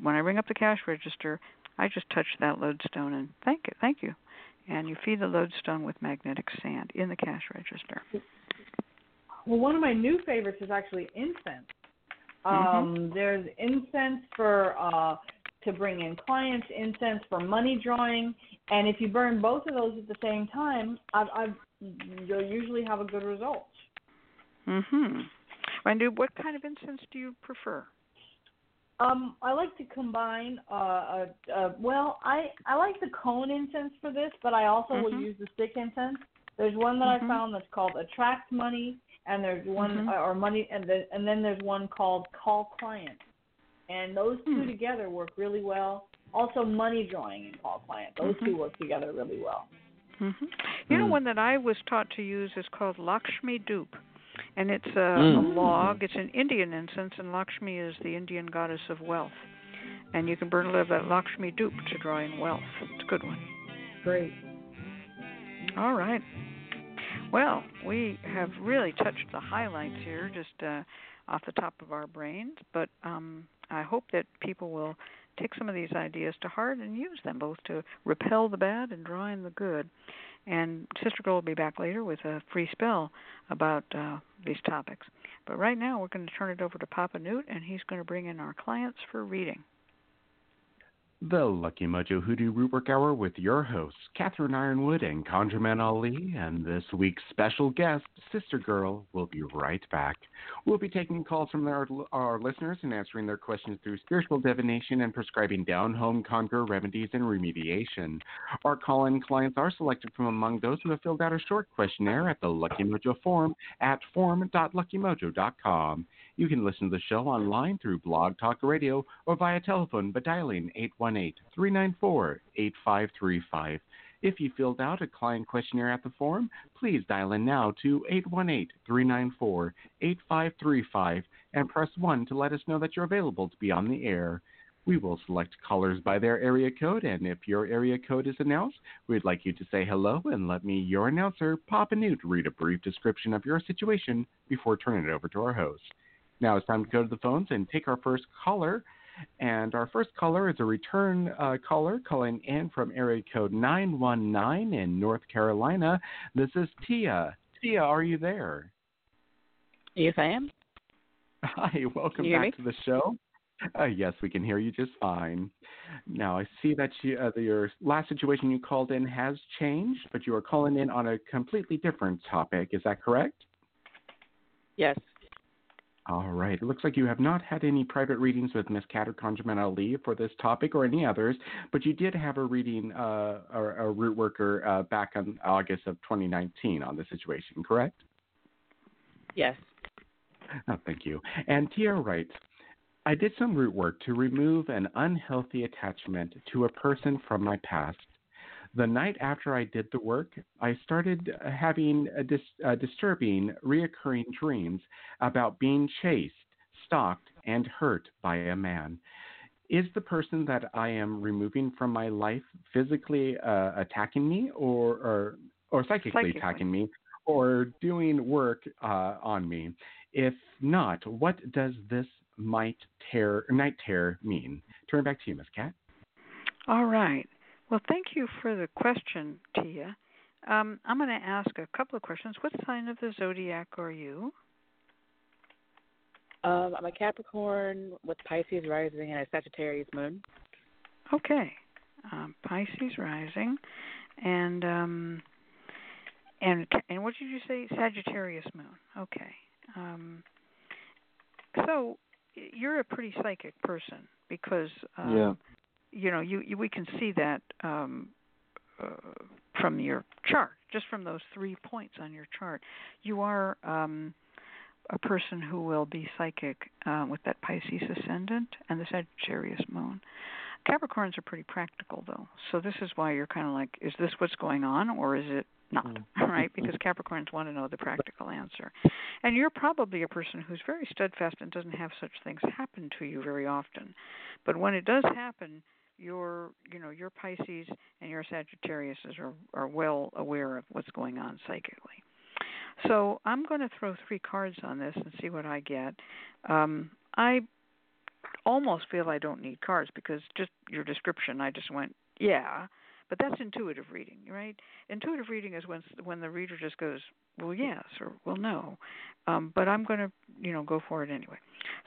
when I ring up the cash register. I just touch that lodestone and thank it. Thank you. And you feed the lodestone with magnetic sand in the cash register. Well, one of my new favorites is actually incense. Mm-hmm. Um, there's incense for uh, to bring in clients, incense for money drawing, and if you burn both of those at the same time, I've, I've you'll usually have a good result. Mhm. And do what kind of incense do you prefer? Um, I like to combine. Uh, uh, uh, well, I I like the cone incense for this, but I also Mhm. will use the stick incense. There's one that Mhm. I found that's called Attract Money, and there's one Mhm. or money, and then and then there's one called Call Client, and those two Hmm. together work really well. Also, money drawing and Call Client; those Mhm. two work together really well. Mhm. You know, Mm. one that I was taught to use is called Lakshmi Dhoop, and it's a, a Mm. log. It's an Indian incense, and Lakshmi is the Indian goddess of wealth. And you can burn a little bit of that Lakshmi Dhoop to draw in wealth. It's a good one. Great. All right. Well, we have really touched the highlights here, just uh, off the top of our brains. But um, I hope that people will take some of these ideas to heart and use them both to repel the bad and draw in the good. And Sister Girl will be back later with a free spell about uh, these topics. But right now, we're going to turn it over to Papa Newt, and he's going to bring in our clients for reading. The Lucky Mojo Hoodoo Rootwork Hour with your hosts, Catherine Yronwode and ConjureMan Ali, and this week's special guest, Sister Girl, will be right back. We'll be taking calls from our, our listeners and answering their questions through spiritual divination and prescribing down home conjure remedies and remediation. Our call in clients are selected from among those who have filled out a short questionnaire at the Lucky Mojo forum at forum.luckymojo.com. You can listen to the show online through Blog Talk Radio or via telephone by dialing 818 394 8535. If you filled out a client questionnaire at the forum, please dial in now to 818 394 8535 and press 1 to let us know that you're available to be on the air. We will select callers by their area code, and if your area code is announced, we'd like you to say hello and let me, your announcer, Papa Newt, read a brief description of your situation before turning it over to our host. Now it's time to go to the phones and take our first caller. And our first caller is a return uh, caller calling in from area code 919 in North Carolina. This is Tia. Tia, are you there? Yes, I am. Hi, <laughs> welcome Can you hear back to the show. Uh, yes, we can hear you just fine. Now, I see that you, uh, your last situation you called in has changed, but you are calling in on a completely different topic. Is that correct? Yes. All right. It looks like you have not had any private readings with Miss Cat or ConjureMan Ali for this topic or any others, but you did have a reading, uh, or a root worker, uh, back on August of 2019 on the situation, correct? Yes. Oh, thank you. And Tia writes, I did some root work to remove an unhealthy attachment to a person from my past. The night after I did the work, I started having dis- uh, disturbing, reoccurring dreams about being chased, stalked, and hurt by a man. Is the person that I am removing from my life physically uh, attacking me or, or, or psychically, Psychically. attacking me or doing work uh, on me? If not, what does this might terror, night terror mean? Turn back to you, Miss Cat. All right. Well, thank you for the question, Tia. Um, I'm going to ask a couple of questions. What sign of the zodiac are you? Um, I'm a Capricorn with Pisces rising and a Sagittarius moon. Okay, um, Pisces rising, and um, and and what did you say? Sagittarius moon. Okay. Um, so you're a pretty psychic person because um, Yeah. You know you, you we can see that um, uh, from your chart, just from those three points on your chart. You are um, a person who will be psychic uh, with that Pisces ascendant and the Sagittarius moon. Capricorns are pretty practical though, so this is why you're kind of like, is this what's going on or is it not? Mm. <laughs> right? Because Capricorns want to know the practical answer, and you're probably a person who's very steadfast and doesn't have such things happen to you very often. But when it does happen, your you know your Pisces and your Sagittarius are are well aware of what's going on psychically. So I'm going to throw three cards on this and see what I get. Um, I almost feel I don't need cards because just your description, I just went, yeah. But that's intuitive reading, right? Intuitive reading is when when the reader just goes, well, yes, or well, no. Um, but I'm going to, you know, go for it anyway.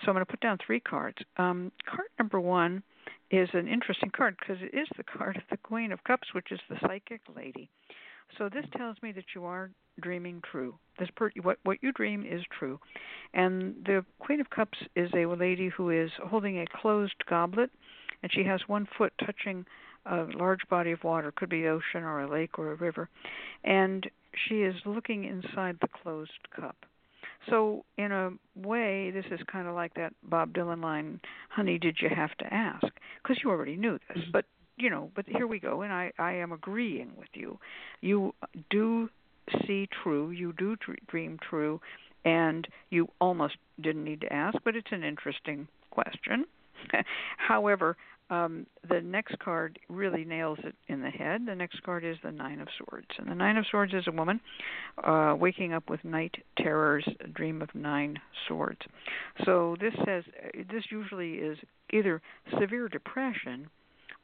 So I'm going to put down three cards. Um, card number one is an interesting card because it is the card of the Queen of Cups, which is the psychic lady. So this tells me that you are dreaming true. This per- what what you dream is true, and the Queen of Cups is a lady who is holding a closed goblet, and she has one foot touching a large body of water, could be ocean or a lake or a river, and she is looking inside the closed cup. So in a way, this is kind of like that Bob Dylan line, "Honey, did you have to ask?" Because you already knew this, mm-hmm. but you know, but here we go, and I I am agreeing with you. You do see true, you do dream true, and you almost didn't need to ask, but it's an interesting question. <laughs> However, um, the next card really nails it in the head. The next card is the Nine of Swords, and the Nine of Swords is a woman uh, waking up with night terrors, a dream of nine swords. So this says this usually is either severe depression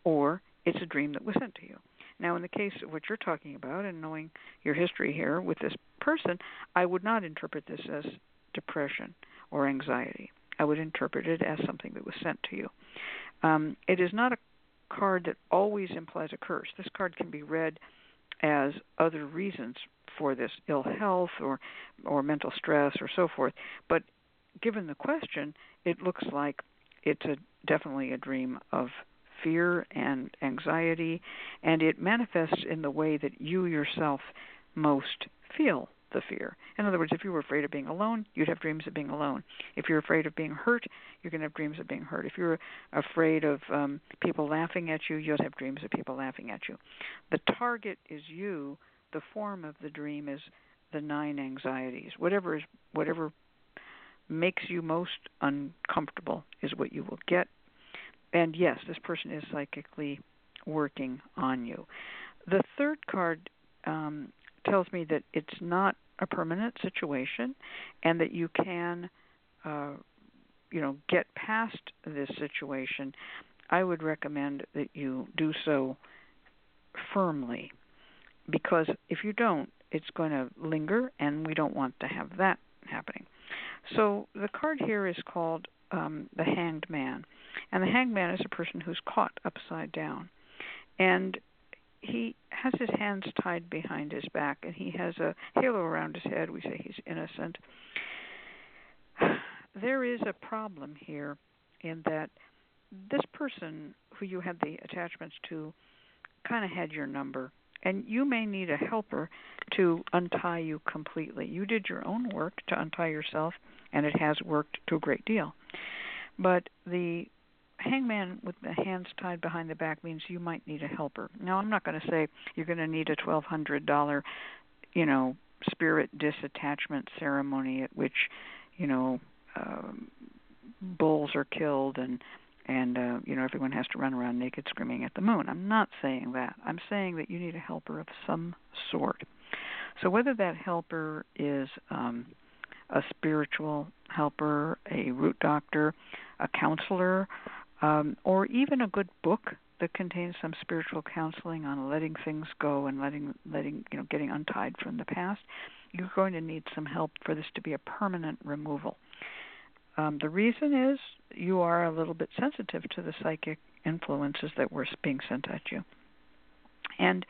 or it's a dream that was sent to you. Now, in the case of what you're talking about, and knowing your history here with this person, I would not interpret this as depression or anxiety. I would interpret it as something that was sent to you. Um, it is not a card that always implies a curse. This card can be read as other reasons for this ill health or or mental stress or so forth. But given the question, it looks like it's a definitely a dream of fear and anxiety, and it manifests in the way that you yourself most feel the fear. In other words, if you were afraid of being alone, you'd have dreams of being alone. If you're afraid of being hurt, you're going to have dreams of being hurt. If you're afraid of um, people laughing at you, you'll have dreams of people laughing at you. The target is you. The form of the dream is the nine anxieties. Whatever is whatever makes you most uncomfortable is what you will get. And yes, this person is psychically working on you. The third card um, tells me that it's not a permanent situation, and that you can, uh, you know, get past this situation. I would recommend that you do so firmly, because if you don't, it's going to linger, and we don't want to have that happening. So the card here is called um, the Hanged Man, And the hanged man is a person who's caught upside down. And he has his hands tied behind his back and he has a halo around his head. We say he's innocent. <sighs> There is a problem here in that this person who you had the attachments to kind of had your number and you may need a helper to untie you completely. You did your own work to untie yourself, and it has worked to a great deal. But the hangman with the hands tied behind the back means you might need a helper. Now, I'm not going to say you're going to need a $1,200, you know, spirit disattachment ceremony at which, you know, um, bulls are killed and and uh, you know everyone has to run around naked screaming at the moon. I'm not saying that. I'm saying that you need a helper of some sort. So whether that helper is um, a spiritual helper, a root doctor, a counselor, um, or even a good book that contains some spiritual counseling on letting things go and letting letting you know getting untied from the past, you're going to need some help for this to be a permanent removal. Um, the reason is you are a little bit sensitive to the psychic influences that were being sent at you. And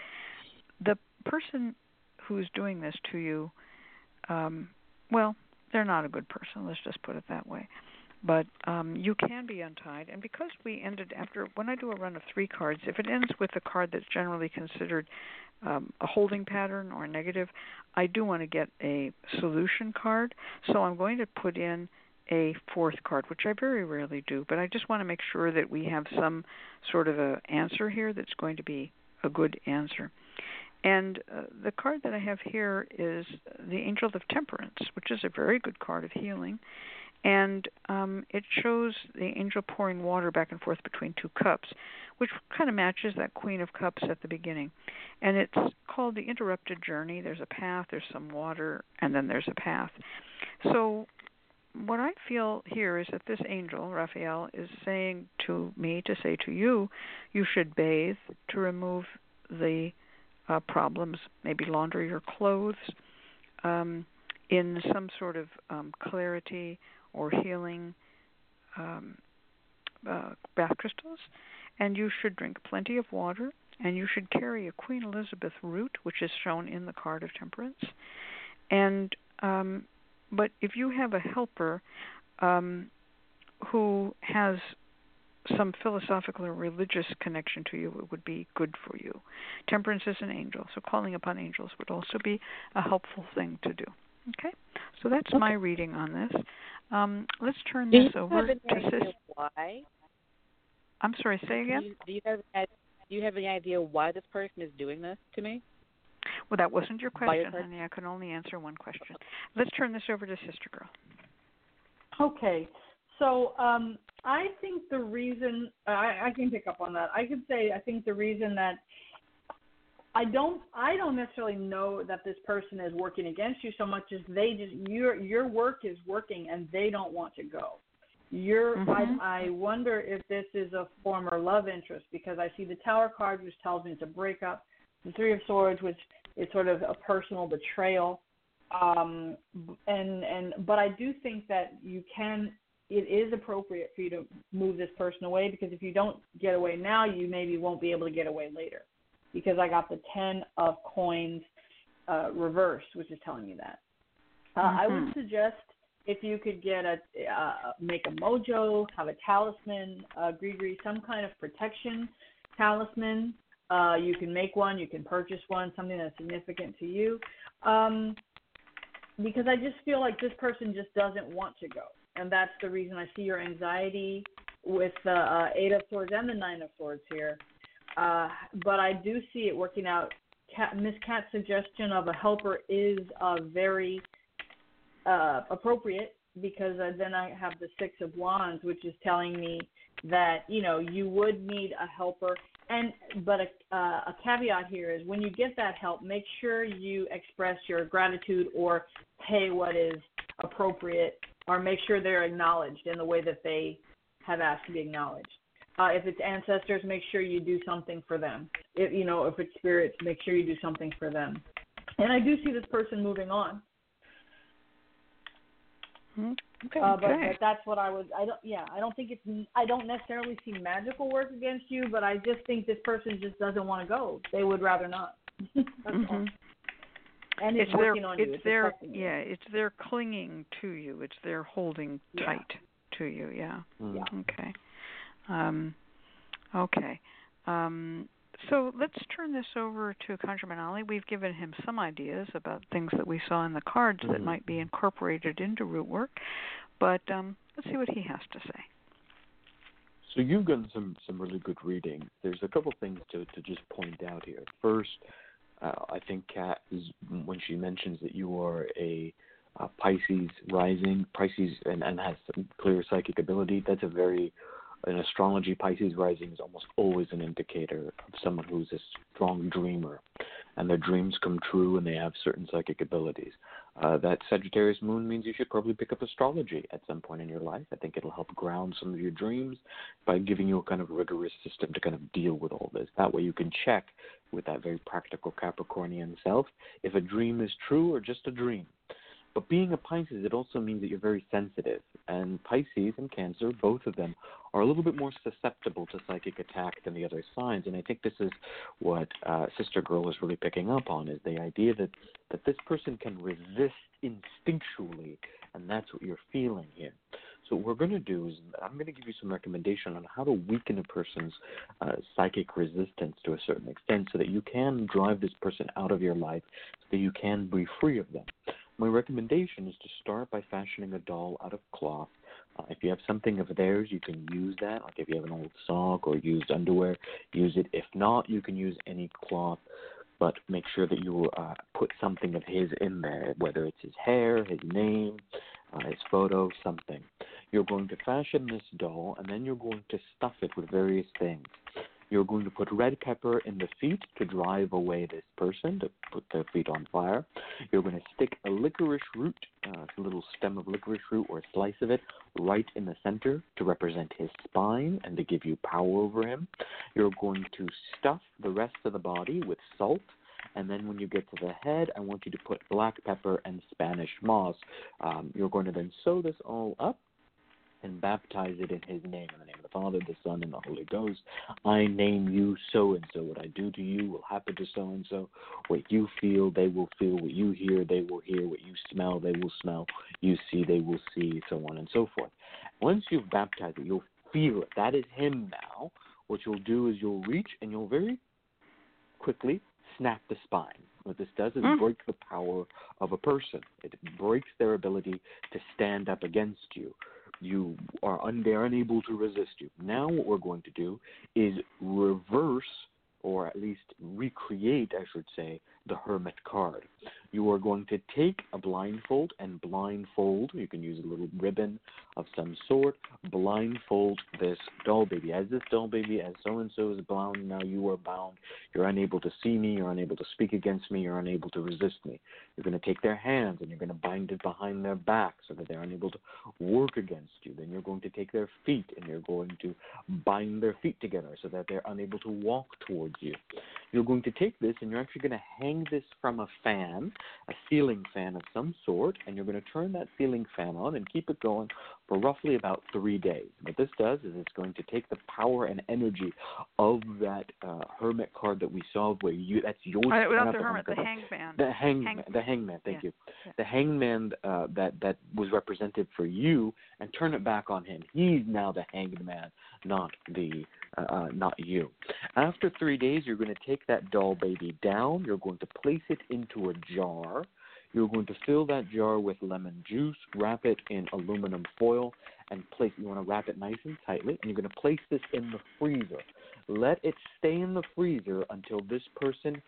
the person who's doing this to you, um, well, they're not a good person. Let's just put it that way. But um, you can be untied, and because we ended after when I do a run of three cards, if it ends with a card that's generally considered um, a holding pattern or a negative, I do want to get a solution card. So I'm going to put in a fourth card, which I very rarely do, but I just want to make sure that we have some sort of a answer here that's going to be a good answer. And uh, the card that I have here is the Angel of Temperance, which is a very good card of healing. And um, it shows the angel pouring water back and forth between two cups, which kind of matches that Queen of Cups at the beginning. And it's called the Interrupted Journey. There's a path, there's some water, and then there's a path. So what I feel here is that this angel, Raphael, is saying to me to say to you, you should bathe to remove the uh, problems, maybe launder your clothes um, in some sort of um, clarity or healing um, uh, bath crystals, and you should drink plenty of water, and you should carry a Queen Elizabeth root, which is shown in the card of temperance, and um, but if you have a helper um, who has some philosophical or religious connection to you, it would be good for you. Temperance is an angel, so calling upon angels would also be a helpful thing to do. Okay, so that's okay. my reading on this. Um, let's turn do this over to Sis. Why? I'm sorry. Say again. Do you, do you have do you have any idea why this person is doing this to me? Well, that wasn't your question, honey. I can only answer one question. Let's turn this over to Sister Girl. Okay. So um, I think the reason I, I can pick up on that. I could say I think the reason that I don't I don't necessarily know that this person is working against you so much as they just your your work is working and they don't want to go. You're mm-hmm. I, I wonder if this is a former love interest because I see the Tower card which tells me it's a breakup, the Three of Swords which is sort of a personal betrayal. Um, and and but I do think that you can. It is appropriate for you to move this person away because if you don't get away now, you maybe won't be able to get away later. Because I got the ten of coins uh, reversed, which is telling you that. Uh, mm-hmm. I would mm-hmm. suggest if you could get a uh, make a mojo, have a talisman, uh, Grigri, some kind of protection talisman uh, you can make one, you can purchase one, something that's significant to you. Um, because I just feel like this person just doesn't want to go. And that's the reason I see your anxiety with the uh, Eight of Swords and the Nine of Swords here. Uh, but I do see it working out. Cat, Miss Cat's suggestion of a helper is uh, very uh, appropriate because uh, then I have the Six of Wands, which is telling me that you know you would need a helper and but a, uh, a caveat here is when you get that help, make sure you express your gratitude or pay what is appropriate, or make sure they're acknowledged in the way that they have asked to be acknowledged. Uh, if it's ancestors, make sure you do something for them. If you know if it's spirits, make sure you do something for them. And I do see this person moving on. Hmm. Okay. Uh, but, Okay. but that's what I was. I don't. Yeah, I don't think it's. I don't necessarily see magical work against you, but I just think this person just doesn't want to go. They would rather not. <laughs> that's all. Mhm. And it's, It's their working on you. it's It's their you. yeah, it's their clinging to you. It's their holding Yeah. tight to you, yeah. Mm. Yeah. Okay. Um, okay. Um, so let's turn this over to ConjureMan Ali. We've given him some ideas about things that we saw in the cards that Mhm. might be incorporated into root work, but um, let's see what he has to say. So you've gotten some some really good reading. There's a couple things to to just point out here. First, uh, I think Cat is when she mentions that you are a uh, Pisces rising, Pisces and, and has some clear psychic ability. That's a very in astrology, Pisces rising is almost always an indicator of someone who's a strong dreamer, and their dreams come true, and they have certain psychic abilities. Uh, that Sagittarius moon means you should probably pick up astrology at some point in your life. I think it'll help ground some of your dreams by giving you a kind of rigorous system to kind of deal with all this. That way you can check with that very practical Capricornian self if a dream is true or just a dream. But being a Pisces, it also means that you're very sensitive. And Pisces and Cancer, both of them, are a little bit more susceptible to psychic attack than the other signs. And I think this is what uh, Sister Girl is really picking up on, is the idea that, that this person can resist instinctually, and that's what you're feeling here. So what we're going to do is I'm going to give you some recommendation on how to weaken a person's uh, psychic resistance to a certain extent so that you can drive this person out of your life so that you can be free of them. My recommendation is to start by fashioning a doll out of cloth. Uh, if you have something of theirs, you can use that. Like if you have an old sock or used underwear, use it. If not, you can use any cloth, but make sure that you uh, put something of his in there, whether it's his hair, his name, uh, his photo, something. You're going to fashion this doll, and then you're going to stuff it with various things. You're going to put red pepper in the feet to drive away this person, to put their feet on fire. You're going to stick a licorice root, uh, a little stem of licorice root or a slice of it, right in the center to represent his spine and to give you power over him. You're going to stuff the rest of the body with salt. And then when you get to the head, I want you to put black pepper and Spanish moss. Um, you're going to then sew this all up and baptize it in his name, in the name of the Father, the Son, and the Holy Ghost. I name you so and so. What I do to you will happen to so and so. What you feel, they will feel. What you hear, they will hear. What you smell, they will smell. You see, they will see, so on and so forth. Once you've baptized it, you'll feel it. That is him now. What you'll do is you'll reach and you'll very quickly snap the spine. What this does is Mm. break the power of a person. It breaks their ability to stand up against you you are un- they're unable to resist you. Now what we're going to do is reverse or at least recreate, I should say, the hermit card. You are going to take a blindfold and blindfold, you can use a little ribbon of some sort, blindfold this doll baby. As this doll baby, as so and so is bound, now you are bound. You're unable to see me, you're unable to speak against me, you're unable to resist me. You're going to take their hands and you're going to bind it behind their back so that they're unable to work against you. Then you're going to take their feet and you're going to bind their feet together so that they're unable to walk towards you. You're going to take this and you're actually going to hang this from a fan, a ceiling fan of some sort, and you're going to turn that ceiling fan on and keep it going for roughly about three days. What this does is it's going to take the power and energy of that uh, hermit card that we saw, where you that's without up the hermit, the hangman. the hangman, Hang- the hangman. Thank Yeah, you. yeah. The hangman uh, that that was represented for you, and turn it back on him. He's now the hanged man, not the uh, uh, not you. After three days, you're going to take that doll baby down. You're going to place it into a jar. You're going to fill that jar with lemon juice, wrap it in aluminum foil, and place. You want to wrap it nice and tightly, and you're going to place this in the freezer. Let it stay in the freezer until this person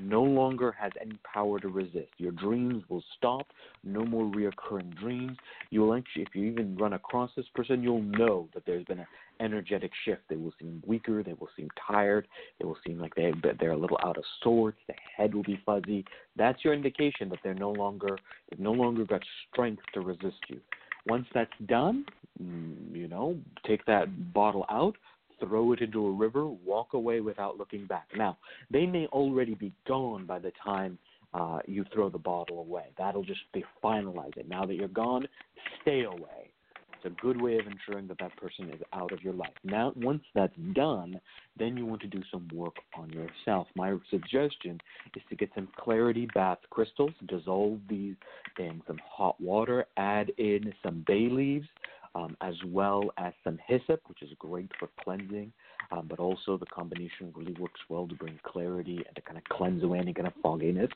no longer has any power to resist. Your dreams will stop. No more reoccurring dreams. You will actually, if you even run across this person, you'll know that there's been an energetic shift. They will seem weaker. They will seem tired. They will seem like they they're a little out of sorts. The head will be fuzzy. That's your indication that they're no longer they've no longer got strength to resist you. Once that's done, mm, you know, take that bottle out, throw it into a river, walk away without looking back. Now, they may already be gone by the time uh, you throw the bottle away. That'll just be finalize it. Now that you're gone, stay away. It's a good way of ensuring that that person is out of your life. Now, once that's done, then you want to do some work on yourself. My suggestion is to get some clarity bath crystals, dissolve these in some hot water, add in some bay leaves, um, as well as some hyssop, which is great for cleansing um, but also the combination really works well to bring clarity and to kind of cleanse away any kind of fogginess.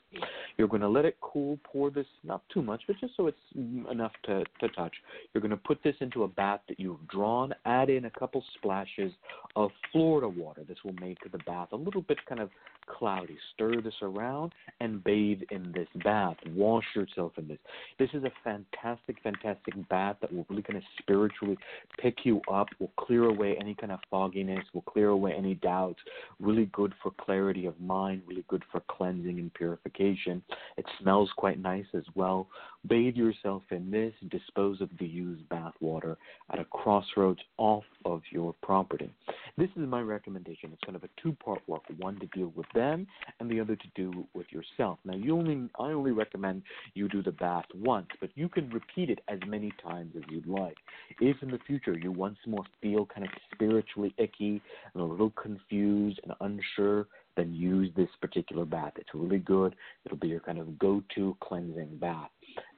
You're going to let it cool, pour this, not too much, but just so it's enough to, to touch. You're going to put this into a bath that you've drawn, add in a couple splashes of Florida water. This will make the bath a little bit kind of cloudy. Stir this around and bathe in this bath. Wash yourself in this. This is a fantastic, fantastic bath that will really kind of spiritually pick you up, will clear away any kind of fogginess, will clear away any doubts. Really good for clarity of mind, really good for cleansing and purification. It smells quite nice as well. Bathe yourself in this, dispose of the used bath water at a crossroads off of your property. This is my recommendation. It's kind of a two part work one to deal with them and the other to do with yourself. Now, you only, I only recommend you do the bath once, but you can repeat it as many times as you'd like. If in the future you once more feel kind of spiritually icky and a little confused and unsure, then use this particular bath. It's really good. It'll be your kind of go to cleansing bath.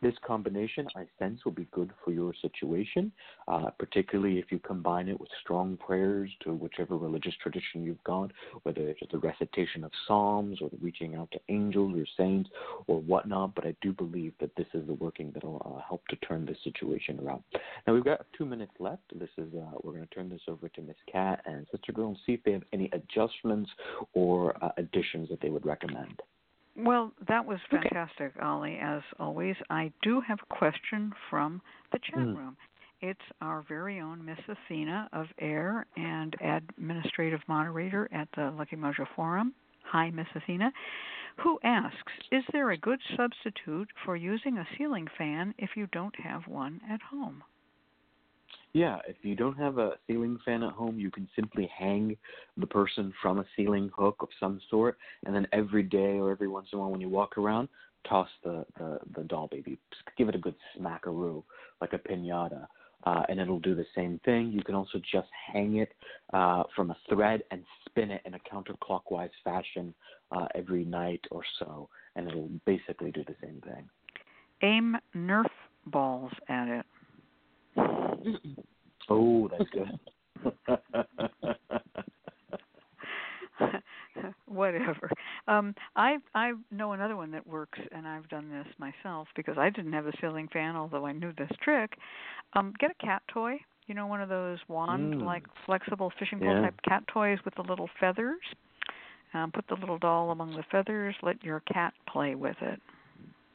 This combination, I sense, will be good for your situation, uh, particularly if you combine it with strong prayers to whichever religious tradition you've got, whether it's the recitation of psalms or the reaching out to angels or saints or whatnot. But I do believe that this is the working that will uh, help to turn this situation around. Now we've got two minutes left. This is uh, we're going to turn this over to Miss Cat and Sister Girl and see if they have any adjustments or uh, additions that they would recommend. Well, that was fantastic, okay. Ali, as always. I do have a question from the chat mm. room. It's our very own Miss Athena of AIRR and administrative moderator at the Lucky Mojo Forum. Hi, Miss Athena. Who asks, is there a good substitute for using a ceiling fan if you don't have one at home? Yeah, if you don't have a ceiling fan at home, you can simply hang the person from a ceiling hook of some sort, and then every day or every once in a while when you walk around, toss the the, the doll baby. Just give it a good smackaroo, like a pinata. Uh, and it'll do the same thing. You can also just hang it uh, from a thread and spin it in a counterclockwise fashion uh, every night or so, and it'll basically do the same thing. Aim Nerf balls at it. Oh, that's good. <laughs> Whatever. Um, I I know another one that works, and I've done this myself because I didn't have a ceiling fan, although I knew this trick. Um, get a cat toy. You know, one of those wand-like mm. flexible fishing pole yeah. type cat toys with the little feathers. Um, put the little doll among the feathers. Let your cat play with it.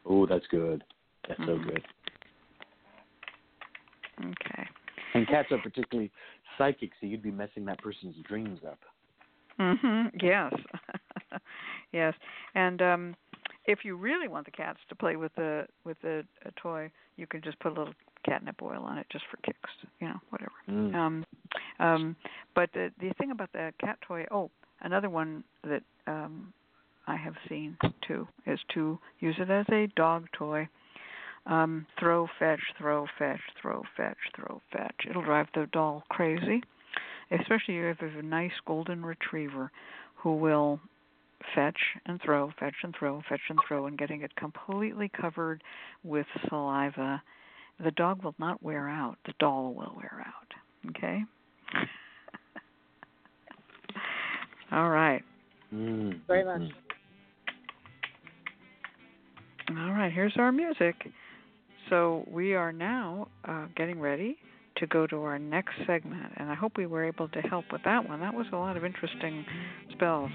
Oh, that's good. That's mm-hmm. so good. Okay. And cats are particularly psychic, so you'd be messing that person's dreams up. Mhm. Yes. <laughs> yes. And um if you really want the cats to play with the with the a toy, you can just put a little catnip oil on it just for kicks, you know, whatever. Mm. Um um but the the thing about the cat toy, oh, another one that um I have seen too is to use it as a dog toy um, throw, fetch, throw, fetch, throw, fetch, throw, fetch. It'll drive the doll crazy, especially if you have a nice golden retriever who will fetch and throw, fetch and throw, fetch and throw, and getting it completely covered with saliva. The dog will not wear out. The doll will wear out. Okay? <laughs> All right. Mm. Very much. All right, here's our music. So we are now uh, getting ready to go to our next segment, and I hope we were able to help with that one. That was a lot of interesting spells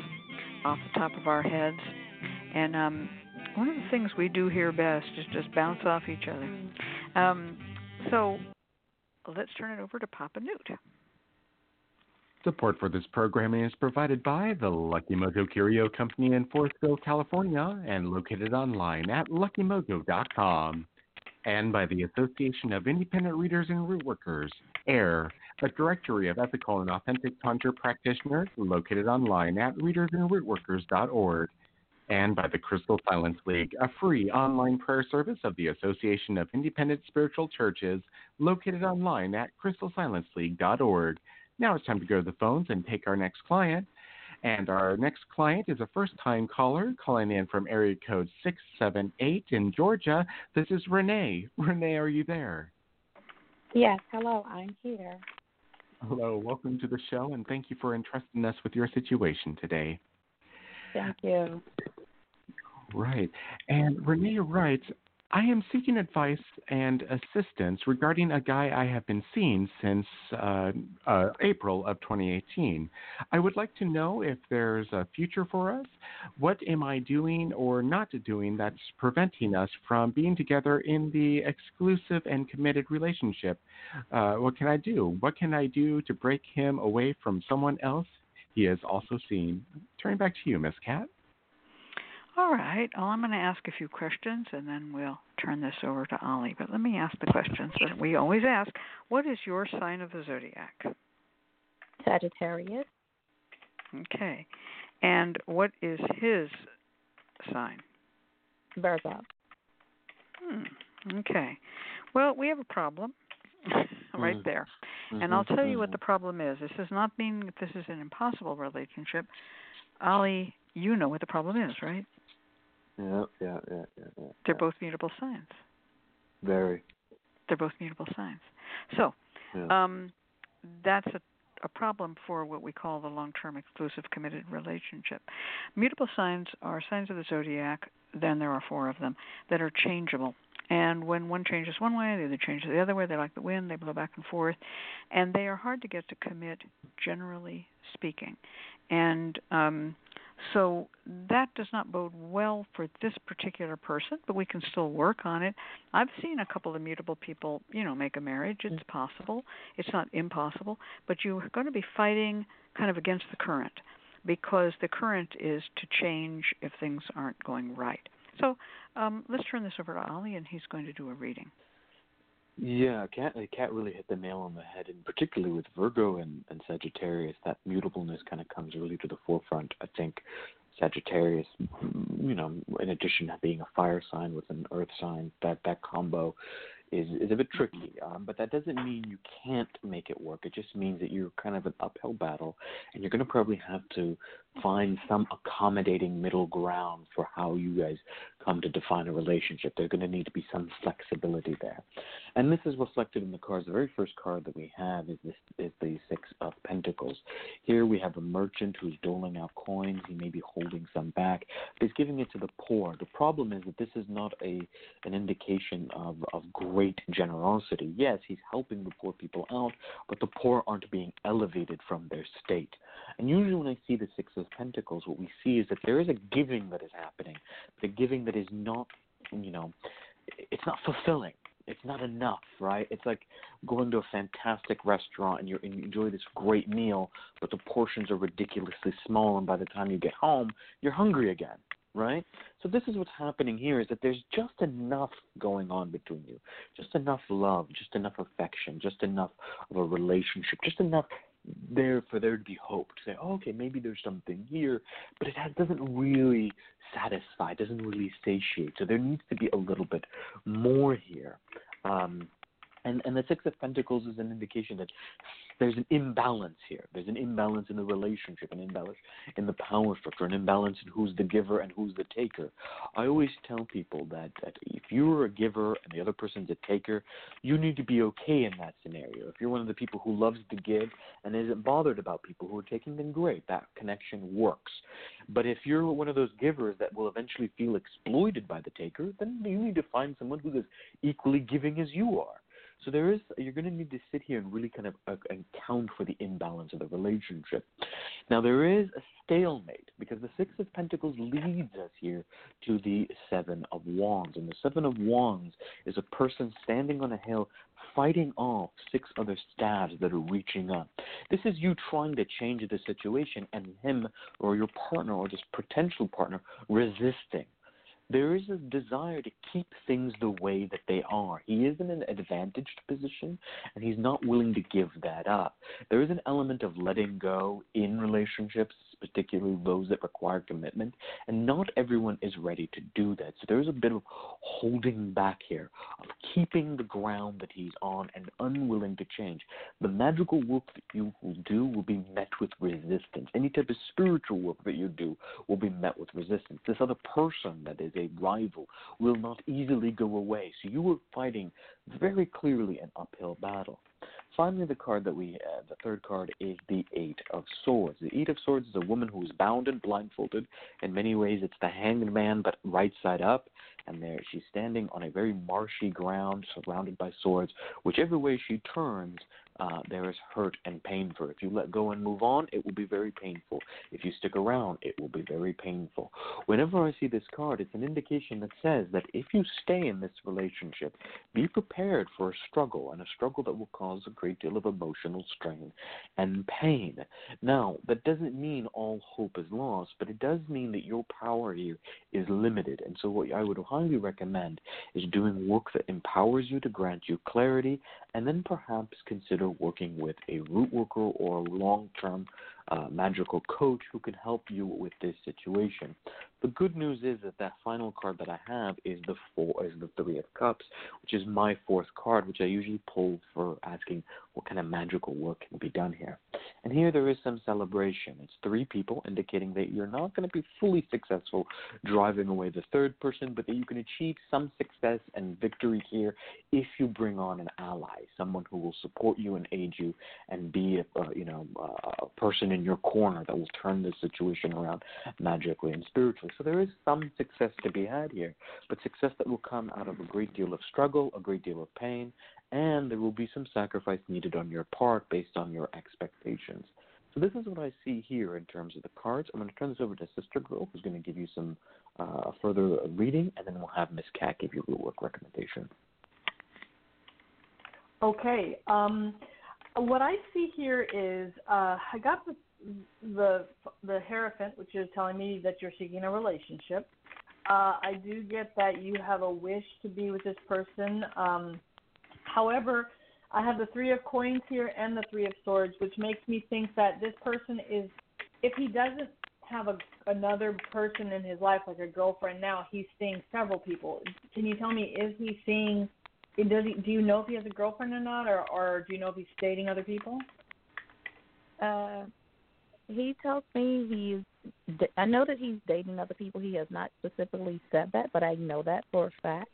off the top of our heads, and um, one of the things we do here best is just bounce off each other. Um, so let's turn it over to Papa Newt. Support for this programming is provided by the Lucky Mojo Curio Company in Forestville, California, and located online at luckymojo.com and by the Association of Independent Readers and Root Workers, AIRR, a directory of ethical and authentic conjure practitioners located online at readersandrootworkers.org. and by the Crystal Silence League, a free online prayer service of the Association of Independent Spiritual Churches located online at crystalsilenceleague.org. Now it's time to go to the phones and take our next client. And our next client is a first time caller calling in from area code 678 in Georgia. This is Renee. Renee, are you there? Yes, hello, I'm here. Hello, welcome to the show, and thank you for entrusting us with your situation today. Thank you. Right. And Renee writes, I am seeking advice and assistance regarding a guy I have been seeing since uh, uh, April of 2018. I would like to know if there's a future for us. What am I doing or not doing that's preventing us from being together in the exclusive and committed relationship? Uh, what can I do? What can I do to break him away from someone else he is also seeing? Turning back to you, Miss Cat. All right. Well, I'm going to ask a few questions and then we'll turn this over to Ali. But let me ask the questions that we always ask. What is your sign of the zodiac? Sagittarius. Okay. And what is his sign? Virgo. Hmm. Okay. Well, we have a problem <laughs> right Mm. there. Mm-hmm. And I'll tell you what the problem is. This does not mean that this is an impossible relationship. Ali, you know what the problem is, right? Yeah, yeah, yeah, yeah. yeah They're both mutable signs. very. They're both mutable signs. So, Yeah. um, that's a, a problem for what we call the long term exclusive committed relationship. Mutable signs are signs of the zodiac, then there are four of them, that are changeable. And when one changes one way, the other changes the other way. They're like the wind, they blow back and forth. And they are hard to get to commit, generally speaking. And um, so that does not bode well for this particular person, but we can still work on it. I've seen a couple of mutable people, you know, make a marriage. It's possible. It's not impossible, but you're going to be fighting kind of against the current because the current is to change if things aren't going right. So um, let's turn this over to Ali, and he's going to do a reading. Yeah, Cat Cat really hit the nail on the head, and particularly with Virgo and, and Sagittarius, that mutableness kind of comes really to the forefront. I think Sagittarius, mm, you know, in addition to being a fire sign with an earth sign, that that combo is is a bit tricky. Um, but that doesn't mean you can't make it work. It just means that you're kind of an uphill battle, and you're going to probably have to find some accommodating middle ground for how you guys come to define a relationship. There's going to need to be some flexibility there, and this is reflected in the cards. The very first card that we have is this is the Six of Pentacles. Here we have a merchant who's doling out coins. He may be holding some back, but he's giving it to the poor. The problem is that this is not a an indication of of great generosity. Yes, he's helping the poor people out, but the poor aren't being elevated from their state. And usually, when I see the Six of Pentacles, what we see is that there is a giving that is happening, a giving that is not, you know, it's not fulfilling. It's not enough, right? It's like going to a fantastic restaurant and you and you enjoy this great meal, but the portions are ridiculously small, and by the time you get home, you're hungry again, right? So this is what's happening here: is that there's just enough going on between you, just enough love, just enough affection, just enough of a relationship, just enough there for there to be hope to say, oh, okay, maybe there's something here, but it has, doesn't really satisfy, doesn't really satiate. So there needs to be a little bit more here. Um, and and the Six of Pentacles is an indication that there's an imbalance here. There's an imbalance in the relationship, an imbalance in the power structure, an imbalance in who's the giver and who's the taker. I always tell people that, that if you're a giver and the other person's a taker, you need to be okay in that scenario. If you're one of the people who loves to give and isn't bothered about people who are taking, then great, that connection works. But if you're one of those givers that will eventually feel exploited by the taker, then you need to find someone who's equally giving as you are. So there is you're going to need to sit here and really kind of uh, account for the imbalance of the relationship. Now there is a stalemate because the Six of Pentacles leads us here to the Seven of Wands, and the Seven of Wands is a person standing on a hill fighting off six other staffs that are reaching up. This is you trying to change the situation and him or your partner or this potential partner resisting there is a desire to keep things the way that they are. He is in an advantaged position and he's not willing to give that up. There is an element of letting go in relationships, particularly those that require commitment. And not everyone is ready to do that. So there's a bit of holding back here, of keeping the ground that he's on and unwilling to change. The magical work that you will do will be met with resistance. Any type of spiritual work that you do will be met with resistance. This other person that is a rival will not easily go away. So you are fighting very clearly an uphill battle. Finally, the card that we have, the third card, is the Eight of Swords. The Eight of Swords is a woman who is bound and blindfolded. In many ways, it's the hanged man, but right side up. And there, she's standing on a very marshy ground, surrounded by swords. Whichever way she turns, uh, there is hurt and pain for. If you let go and move on, it will be very painful. If you stick around, it will be very painful. Whenever I see this card, it's an indication that says that if you stay in this relationship, be prepared for a struggle, and a struggle that will cause a great deal of emotional strain and pain. Now, that doesn't mean all hope is lost, but it does mean that your power here is limited. And so, what I would highly recommend is doing work that empowers you to grant you clarity, and then perhaps consider consider working with a root worker or long term uh, magical coach who can help you with this situation. The good news is that that final card that I have is the four is the three of cups, which is my fourth card, which I usually pull for asking what kind of magical work can be done here. And here there is some celebration. It's three people indicating that you're not going to be fully successful driving away the third person, but that you can achieve some success and victory here if you bring on an ally, someone who will support you and aid you and be a, you know a person in your corner that will turn this situation around magically and spiritually. So there is some success to be had here, but success that will come out of a great deal of struggle, a great deal of pain, and there will be some sacrifice needed on your part based on your expectations. So this is what I see here in terms of the cards. I'm going to turn this over to Sister Girl, who's going to give you some uh, further reading, and then we'll have Miss Cat give you a work recommendation. Okay. Um, what I see here is uh, I got the the the Hierophant, which is telling me that you're seeking a relationship. Uh, I do get that you have a wish to be with this person. Um, however, I have the Three of Coins here and the Three of Swords, which makes me think that this person is, if he doesn't have a, another person in his life, like a girlfriend now, he's seeing several people. Can you tell me, is he seeing? Does he? Do you know if he has a girlfriend or not, or or do you know if he's dating other people? Uh, he tells me he's. I know that he's dating other people. He has not specifically said that, but I know that for a fact.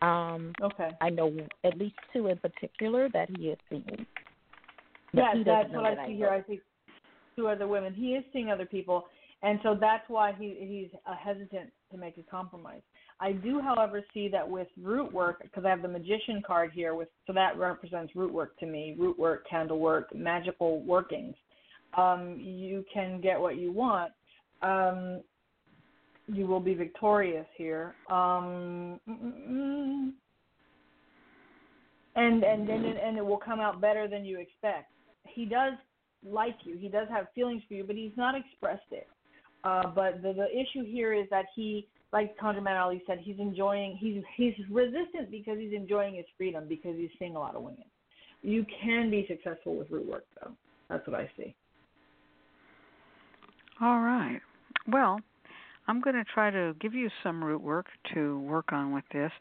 Um, okay. I know at least two in particular that he is seeing. Yeah, that's what I see I here. I see two other women. He is seeing other people, and so that's why he he's uh, hesitant to make a compromise. I do, however, see that with root work because I have the magician card here. With so that represents root work to me. Root work, candle work, magical workings um, you can get what you want. Um, you will be victorious here. Um, and and then and it will come out better than you expect. He does like you. He does have feelings for you, but he's not expressed it. Uh, but the the issue here is that he, like ConjureMan Ali said, he's enjoying. He's he's resistant because he's enjoying his freedom because he's seeing a lot of women. You can be successful with root work, though. That's what I see. All right. Well, I'm going to try to give you some root work to work on with this.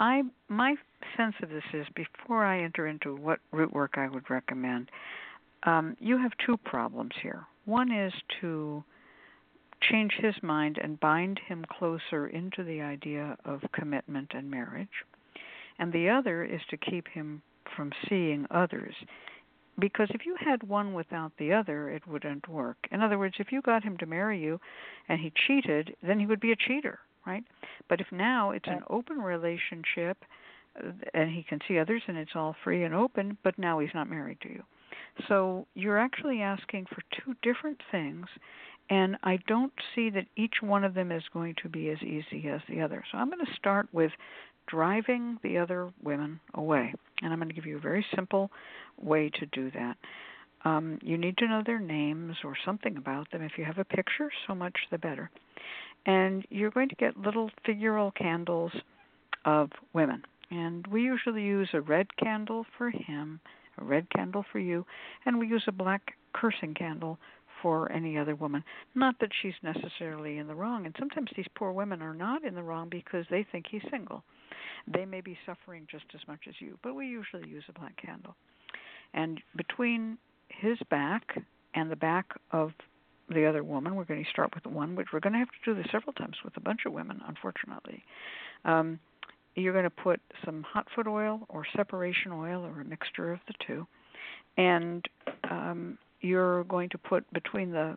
I my sense of this is before I enter into what root work I would recommend. Um, you have two problems here. One is to change his mind and bind him closer into the idea of commitment and marriage, and the other is to keep him from seeing others because if you had one without the other, it wouldn't work. In other words, if you got him to marry you and he cheated, then he would be a cheater, right? But if now it's an open relationship uh, and he can see others and it's all free and open, but now he's not married to you. So you're actually asking for two different things, and I don't see that each one of them is going to be as easy as the other. So I'm going to start with driving the other women away. And I'm going to give you a very simple way to do that. Um, you need to know their names or something about them. If you have a picture, so much the better. And you're going to get little figural candles of women. And we usually use a red candle for him, a red candle for you, and we use a black cursing candle for any other woman. Not that she's necessarily in the wrong, and sometimes these poor women are not in the wrong because they think he's single. They may be suffering just as much as you, but we usually use a black candle. And between his back and the back of the other woman, we're going to start with the one, which we're going to have to do this several times with a bunch of women, unfortunately. Um, you're going to put some hot foot oil or separation oil or a mixture of the two, and um, you're going to put between the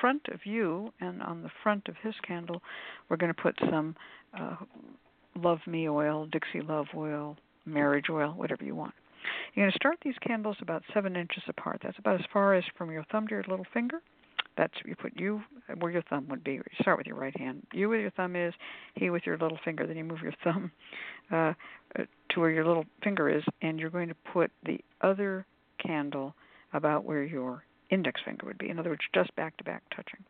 front of you and on the front of his candle, we're going to put some uh, Love Me oil, Dixie Love oil, marriage oil, whatever you want. You're going to start these candles about seven inches apart. That's about as far as from your thumb to your little finger. That's you put you where your thumb would be. You start with your right hand. You where your thumb is. He with your little finger. Then you move your thumb uh, to where your little finger is, and you're going to put the other candle about where your index finger would be. In other words, just back to back touching.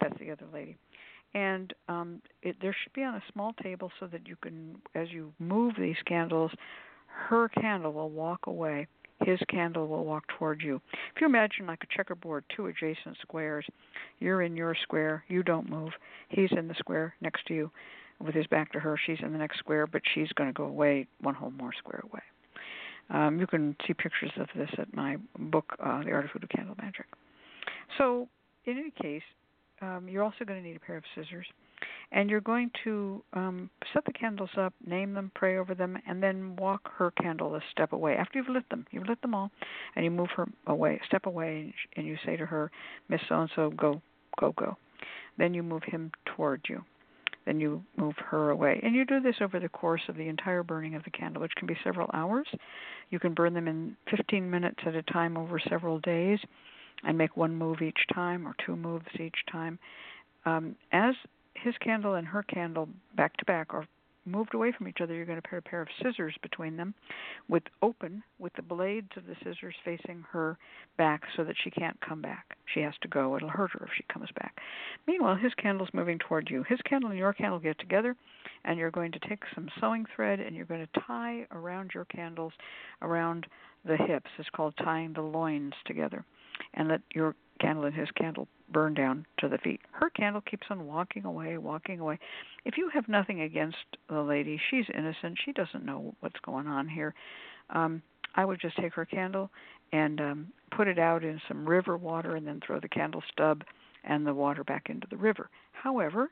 That's the other lady. And um, it, there should be on a small table so that you can, as you move these candles, her candle will walk away his candle will walk toward you. If you imagine like a checkerboard, two adjacent squares, you're in your square, you don't move. He's in the square next to you with his back to her. She's in the next square, but she's going to go away one whole more square away. Um, you can see pictures of this at my book, uh, The Art of Hoodoo Candle Magic. So, in any case, um, you're also going to need a pair of scissors and you're going to um, set the candles up, name them, pray over them, and then walk her candle a step away. After you've lit them, you've lit them all, and you move her away, step away, and you say to her, Miss So and So, go, go, go. Then you move him toward you. Then you move her away. And you do this over the course of the entire burning of the candle, which can be several hours. You can burn them in 15 minutes at a time over several days and make one move each time or two moves each time. Um, as his candle and her candle back to back or moved away from each other, you're going to put a pair of scissors between them, with open, with the blades of the scissors facing her back, so that she can't come back. She has to go. It'll hurt her if she comes back. Meanwhile, his candle's moving toward you. His candle and your candle get together, and you're going to take some sewing thread and you're going to tie around your candles around the hips. It's called tying the loins together, and let your candle and his candle burn down to the feet. Her candle keeps on walking away, walking away. If you have nothing against the lady, she's innocent. She doesn't know what's going on here. Um, I would just take her candle and um, put it out in some river water and then throw the candle stub and the water back into the river. However,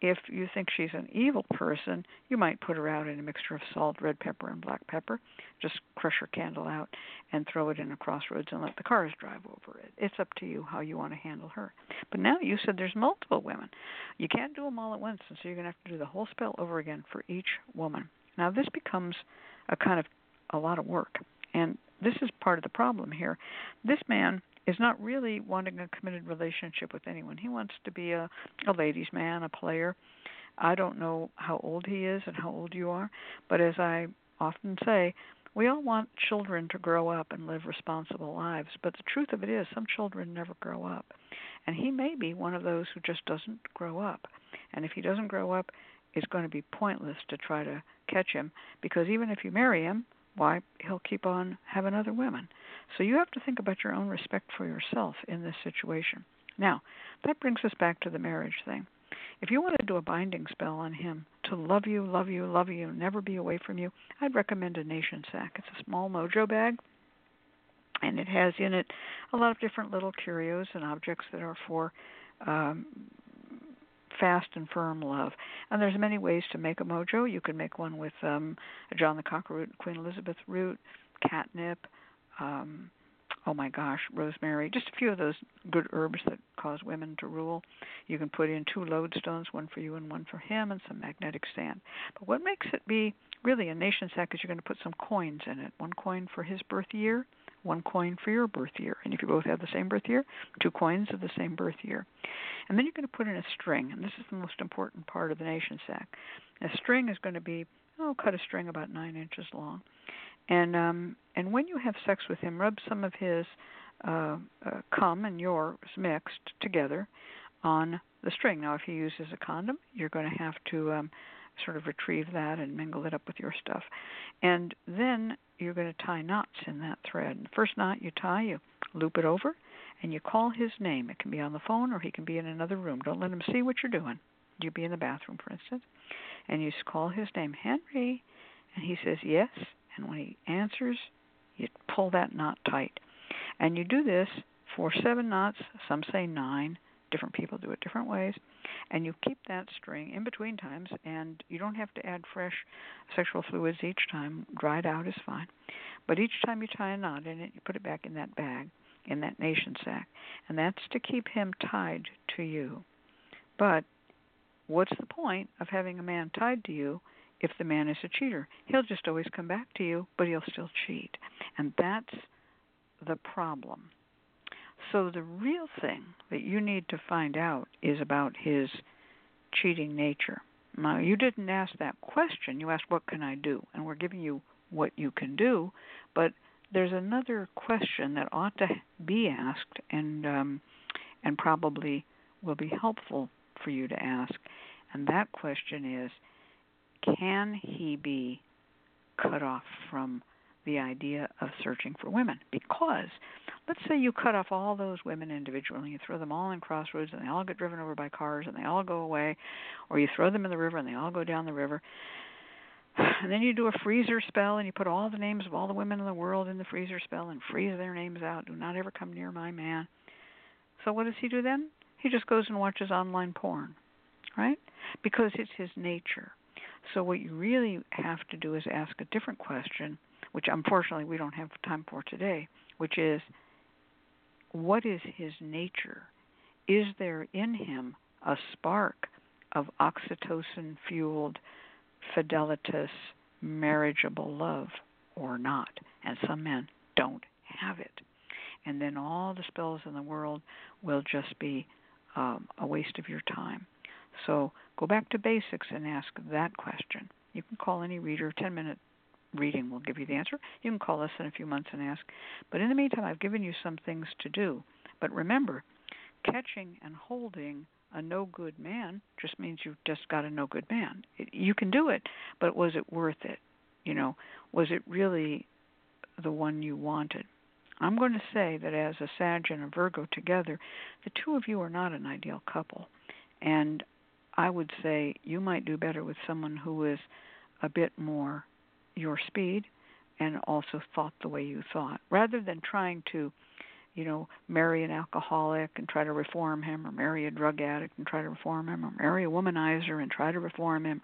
if you think she's an evil person, you might put her out in a mixture of salt, red pepper, and black pepper. Just crush her candle out and throw it in a crossroads and let the cars drive over it. It's up to you how you want to handle her. But now you said there's multiple women. You can't do them all at once, and so you're going to have to do the whole spell over again for each woman. Now this becomes a kind of a lot of work, and this is part of the problem here. This man is not really wanting a committed relationship with anyone. He wants to be a a ladies' man, a player. I don't know how old he is and how old you are, but as I often say, we all want children to grow up and live responsible lives, but the truth of it is some children never grow up. And he may be one of those who just doesn't grow up. And if he doesn't grow up, it's going to be pointless to try to catch him because even if you marry him, why he'll keep on having other women. So you have to think about your own respect for yourself in this situation. Now, that brings us back to the marriage thing. If you want to do a binding spell on him to love you, love you, love you, never be away from you, I'd recommend a nation sack. It's a small mojo bag, and it has in it a lot of different little curios and objects that are for um, fast and firm love. And there's many ways to make a mojo. You can make one with um, John the Conqueror root, Queen Elizabeth root, catnip, um, oh my gosh, rosemary, just a few of those good herbs that cause women to rule. You can put in two lodestones, one for you and one for him, and some magnetic sand. But what makes it be really a nation sack is you're going to put some coins in it. One coin for his birth year, one coin for your birth year. And if you both have the same birth year, two coins of the same birth year. And then you're going to put in a string, and this is the most important part of the nation sack. A string is going to be, oh, cut a string about nine inches long and um, and when you have sex with him, rub some of his uh, uh, cum and yours mixed together on the string. Now, if he uses a condom, you're going to have to um, sort of retrieve that and mingle it up with your stuff, and then you're going to tie knots in that thread. The first knot you tie, you loop it over, and you call his name. It can be on the phone or he can be in another room. Don't let him see what you're doing. You be in the bathroom, for instance, and you call his name, Henry, and he says yes. And when he answers, you pull that knot tight, and you do this for seven knots. Some say nine. Different people do it different ways, and you keep that string in between times, and you don't have to add fresh sexual fluids each time. Dried out is fine, but each time you tie a knot in it, you put it back in that bag in that nation sack, and that's to keep him tied to you. But what's the point of having a man tied to you if the man is a cheater? He'll just always come back to you, but he'll still cheat. And that's the problem. So the real thing that you need to find out is about his cheating nature. Now, you didn't ask that question. You asked, What can I do? And we're giving you what you can do, but there's another question that ought to be asked and um, and probably will be helpful for you to ask. And that question is can he be cut off from the idea of searching for women? Because let's say you cut off all those women individually, and you throw them all in crossroads and they all get driven over by cars and they all go away, or you throw them in the river and they all go down the river. <sighs> And then you do a freezer spell and you put all the names of all the women in the world in the freezer spell and freeze their names out. Do not ever come near my man. So what does he do then? He just goes and watches online porn, right? Because it's his nature. So what you really have to do is ask a different question, which unfortunately we don't have time for today, which is what is his nature? Is there in him a spark of oxytocin fueled fidelitous, marriageable love or not. And some men don't have it. And then all the spells in the world will just be um, a waste of your time. So go back to basics and ask that question. You can call any reader, 10 minute reading will give you the answer. You can call us in a few months and ask. But in the meantime, I've given you some things to do. But remember, catching and holding a no good man just means you've just got a no good man. It, you can do it, but was it worth it? You know, was it really the one you wanted? I'm going to say that as a Sag and a Virgo together, the two of you are not an ideal couple. And I would say you might do better with someone who is a bit more your speed and also thought the way you thought, rather than trying to you know, marry an alcoholic and try to reform him, or marry a drug addict and try to reform him, or marry a womanizer and try to reform him,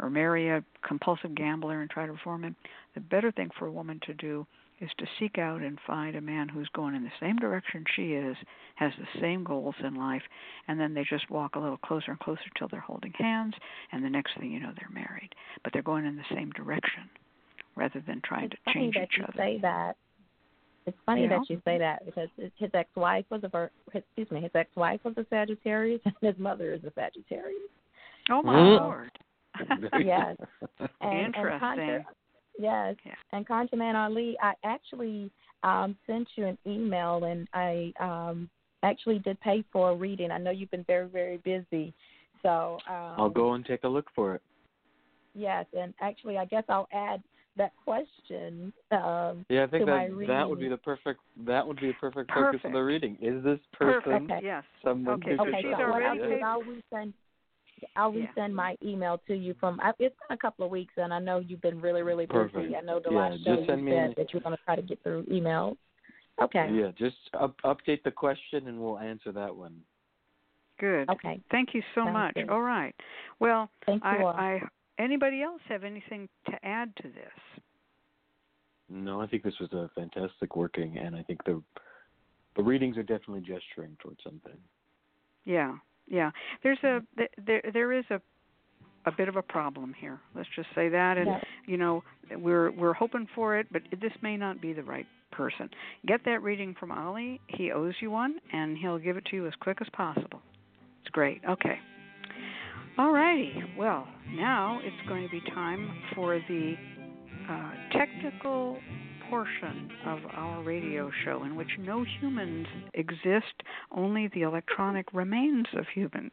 or marry a compulsive gambler and try to reform him. The better thing for a woman to do is to seek out and find a man who's going in the same direction she is, has the same goals in life, and then they just walk a little closer and closer till they're holding hands, and the next thing you know, they're married. But they're going in the same direction rather than trying it's to change funny each that other. You say that it's funny yeah. that you say that because his ex-wife was a ver- excuse me, his ex-wife was a Sagittarius and his mother is a Sagittarius. Oh my Mm. lord! <laughs> yes. And, Interesting. And Contra, yes. Yeah. And ConjureMan Ali, I actually um, sent you an email and I um, actually did pay for a reading. I know you've been very very busy, so um, I'll go and take a look for it. Yes, and actually, I guess I'll add that question. Um, Yeah, I think to that that would be the perfect that would be the perfect focus of the reading. Is this person Perfect. Okay. Yes. someone Okay, who so could okay, she's so help? what I'll already do I'll resend. I'll Yeah. resend my email to you from. I, it's been a couple of weeks, and I know you've been really, really busy. Perfect. I know the Yeah, last just show you me said an- that you were going to try to get through emails. Okay. Yeah, just up, update the question and we'll answer that one. Good. Okay. Thank you so Sounds much. good. All right. Well, Thank you I, all. I anybody else have anything to add to this? No, I think this was a fantastic working, and I think the the readings are definitely gesturing towards something. Yeah. Yeah. There's a there there is a a bit of a problem here. Let's just say that and Yeah. you know, we're we're hoping for it, but this may not be the right person. Get that reading from Ali. He owes you one and he'll give it to you as quick as possible. It's great. Okay. All righty. Well, now it's going to be time for the uh, technical portion of our radio show in which no humans exist, only the electronic remains of humans.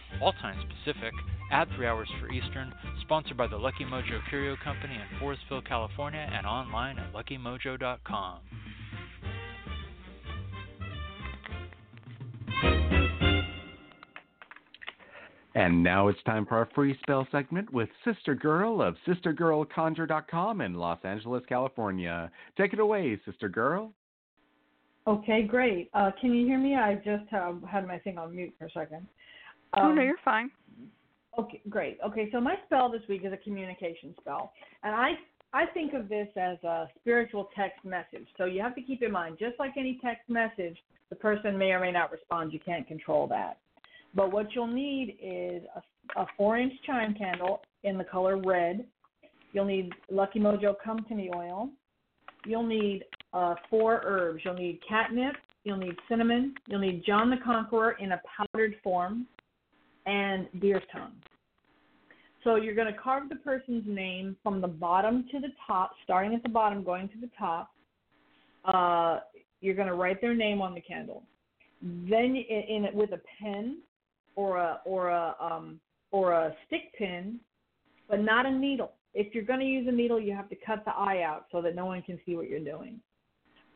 all times Pacific, add three hours for Eastern, sponsored by the Lucky Mojo Curio Company in Forestville, California, and online at luckymojo.com. And now it's time for our free spell segment with Sister Girl of SisterGirlConjure.com in Los Angeles, California. Take it away, Sister Girl. Okay, great. Uh, can you hear me? I just had my thing on mute for a second. Um, oh no, you're fine. Okay, great. Okay, so my spell this week is a communication spell, and I I think of this as a spiritual text message. So you have to keep in mind, just like any text message, the person may or may not respond. You can't control that. But what you'll need is a, a four-inch chime candle in the color red. You'll need Lucky Mojo Come to Me oil. You'll need uh, four herbs. You'll need catnip. You'll need cinnamon. You'll need John the Conqueror in a powdered form and deer's tongue. So you're going to carve the person's name from the bottom to the top, starting at the bottom, going to the top. Uh, you're going to write their name on the candle. Then, in, it with a pen or a or a um, or a stick pin, but not a needle. If you're going to use a needle, you have to cut the eye out so that no one can see what you're doing.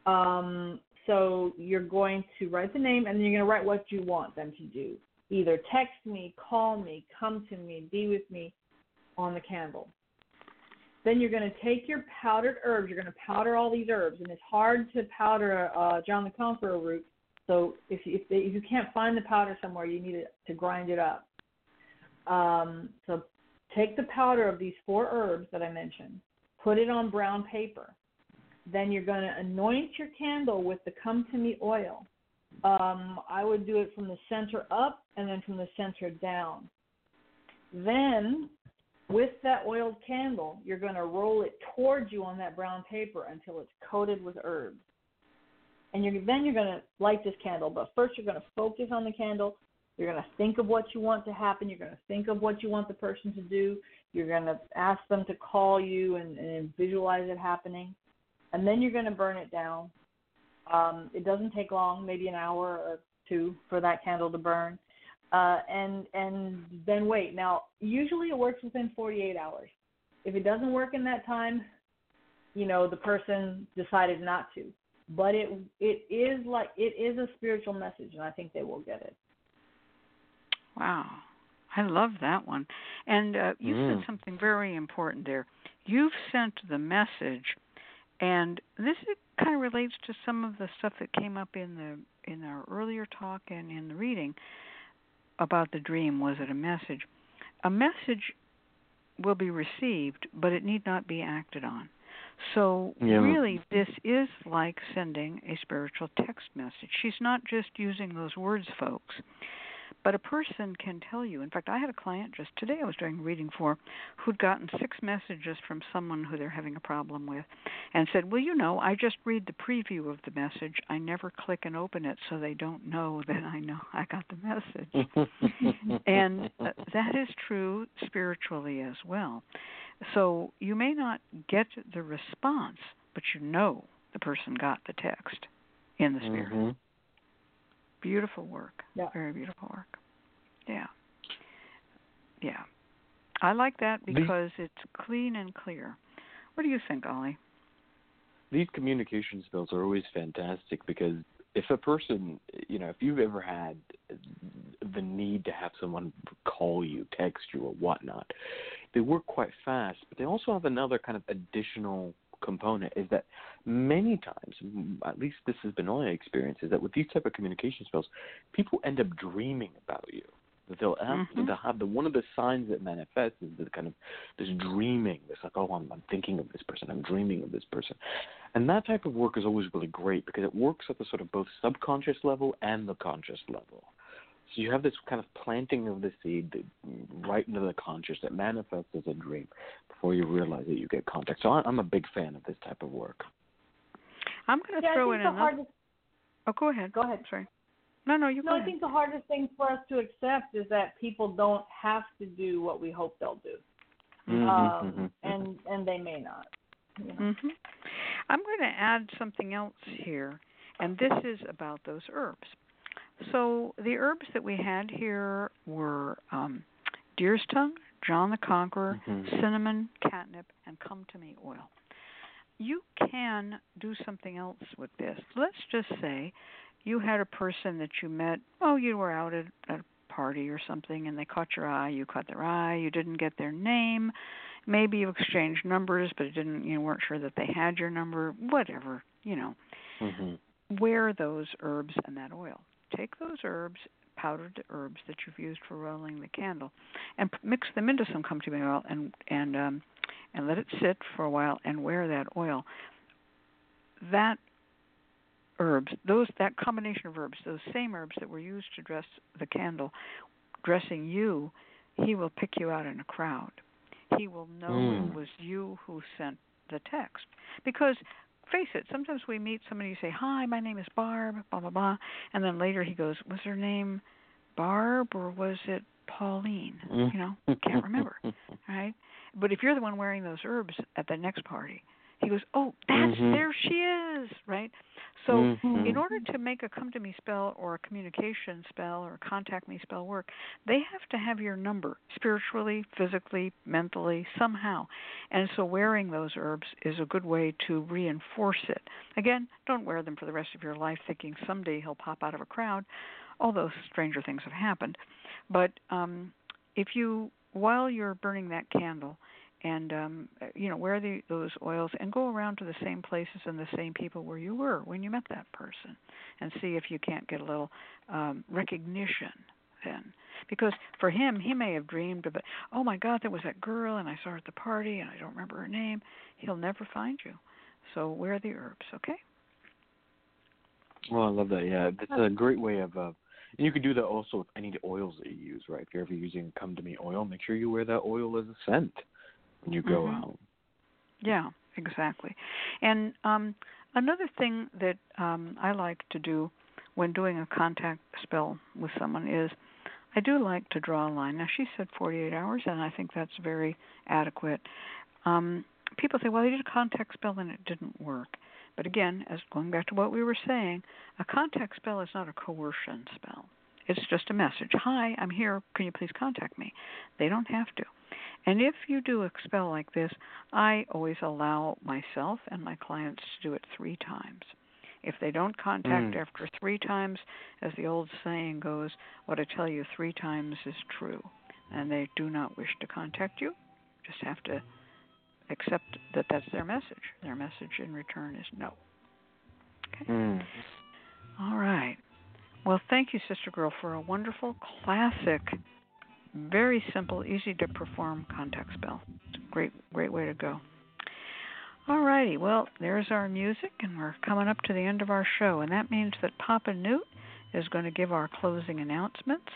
Um, so you're going to write the name, and then you're going to write what you want them to do either text me, call me, come to me, be with me on the candle. Then you're going to take your powdered herbs. You're going to powder all these herbs, and it's hard to powder uh, John the Conqueror root. So if you, if, they, if you can't find the powder somewhere, you need to grind it up. Um, so take the powder of these four herbs that I mentioned, put it on brown paper. Then you're going to anoint your candle with the Come to Me oil. Um, I would do it from the center up and then from the center down. Then, with that oiled candle, you're going to roll it towards you on that brown paper until it's coated with herbs. And you're, then you're going to light this candle. But first, you're going to focus on the candle. You're going to think of what you want to happen. You're going to think of what you want the person to do. You're going to ask them to call you and, and visualize it happening. And then you're going to burn it down um, it doesn't take long, maybe an hour or two for that candle to burn. Uh, and and then wait. Now, usually it works within 48 hours. If it doesn't work in that time, you know the person decided not to. But it it is like it is a spiritual message, and I think they will get it. Wow, I love that one. And uh, you mm. said something very important there. You've sent the message, and this kind of relates to some of the stuff that came up in the in our earlier talk and in the reading about the dream. Was it a message? A message will be received, but it need not be acted on. So yeah. really, this is like sending a spiritual text message. She's not just using those words, folks. But a person can tell you. In fact, I had a client just today I was doing reading for who'd gotten six messages from someone who they're having a problem with and said, Well, you know, I just read the preview of the message. I never click and open it so they don't know that I know I got the message. and uh, that is true spiritually as well. So you may not get the response, but you know the person got the text in the spirit. Mm-hmm. Beautiful work. Yeah. Very beautiful work. Yeah. Yeah. I like that because these, it's clean and clear. What do you think, Ali? These communication skills are always fantastic because if a person, you know, if you've ever had the need to have someone call you, text you, or whatnot, they work quite fast, but they also have another kind of additional component is that many times, at least this has been my experience, is that with these type of communication spells, people end up dreaming about you. That they'll have, mm-hmm. they'll have the one of the signs that manifests is the kind of this dreaming. This like, oh, I'm, I'm thinking of this person. I'm dreaming of this person, and that type of work is always really great because it works at the sort of both subconscious level and the conscious level. So you have this kind of planting of the seed that, right into the conscious that manifests as a dream before you realize that you get contact. So I'm a big fan of this type of work. I'm going to yeah, throw I think in the another. hardest, Oh, go ahead. Go ahead. Sorry. No, no, you no, go I ahead. think the hardest thing for us to accept is that people don't have to do what we hope they'll do, Mhm, um, mhm, and and they may not. You know? hmm I'm going to add something else here, and this is about those herbs. So the herbs that we had here were um, deer's tongue, John the Conqueror, Mhm. cinnamon, catnip, and come to me oil. You can do something else with this. Let's just say you had a person that you met, oh, you were out at, at a party or something, and they caught your eye, you caught their eye, you didn't get their name, maybe you exchanged numbers, but it didn't, you weren't sure that they had your number, whatever, you know mhm. wear those herbs and that oil. Take those herbs, powdered herbs that you've used for rolling the candle, and mix them into some me oil and and um, and let it sit for a while and wear that oil. That herbs, those that combination of herbs, those same herbs that were used to dress the candle, dressing you, he will pick you out in a crowd. He will know Mm. it was you who sent the text because face it, sometimes we meet somebody you say, Hi, my name is Barb, blah blah blah and then later he goes, Was her name Barb or was it Pauline? You know, can't remember. Mm. <laughs> Right? But if you're the one wearing those herbs at the next party, he goes, Oh, that's Mhm. there she is right? So Mhm. in order to make a come to me spell or a communication spell or a contact me spell work, they have to have your number spiritually, physically, mentally, somehow. And so wearing those herbs is a good way to reinforce it. Again, don't wear them for the rest of your life thinking someday he'll pop out of a crowd, although stranger things have happened. But um if you while you're burning that candle and um you know wear the those oils and go around to the same places and the same people where you were when you met that person and see if you can't get a little um recognition then because for him he may have dreamed about oh my god there was that girl and i saw her at the party and i don't remember her name he'll never find you so wear the herbs okay Well, I love that. Yeah, that's a great way of. Uh, and you could do that also with any oils that you use, right? If you're ever using Come to Me oil, make sure you wear that oil as a scent when you go Mhm. out. Yeah, exactly. And um, another thing that um, I like to do when doing a contact spell with someone is I do like to draw a line. Now, she said 48 hours, and I think that's very adequate. Um, people say, well, I did a contact spell and it didn't work. But again, as going back to what we were saying, a contact spell is not a coercion spell. It's just a message. Hi, I'm here. Can you please contact me? They don't have to. And if you do a spell like this, I always allow myself and my clients to do it three times. If they don't contact Mm. after three times, as the old saying goes, what I tell you three times is true. And they do not wish to contact you, just have to accept that that's their message. Their message in return is no. Mm. All right. Well, thank you, Sister Girl, for a wonderful, classic, very simple, easy to perform contact spell. Great, great way to go. All righty. Well, there's our music, and we're coming up to the end of our show, and that means that Papa Newt is going to give our closing announcements.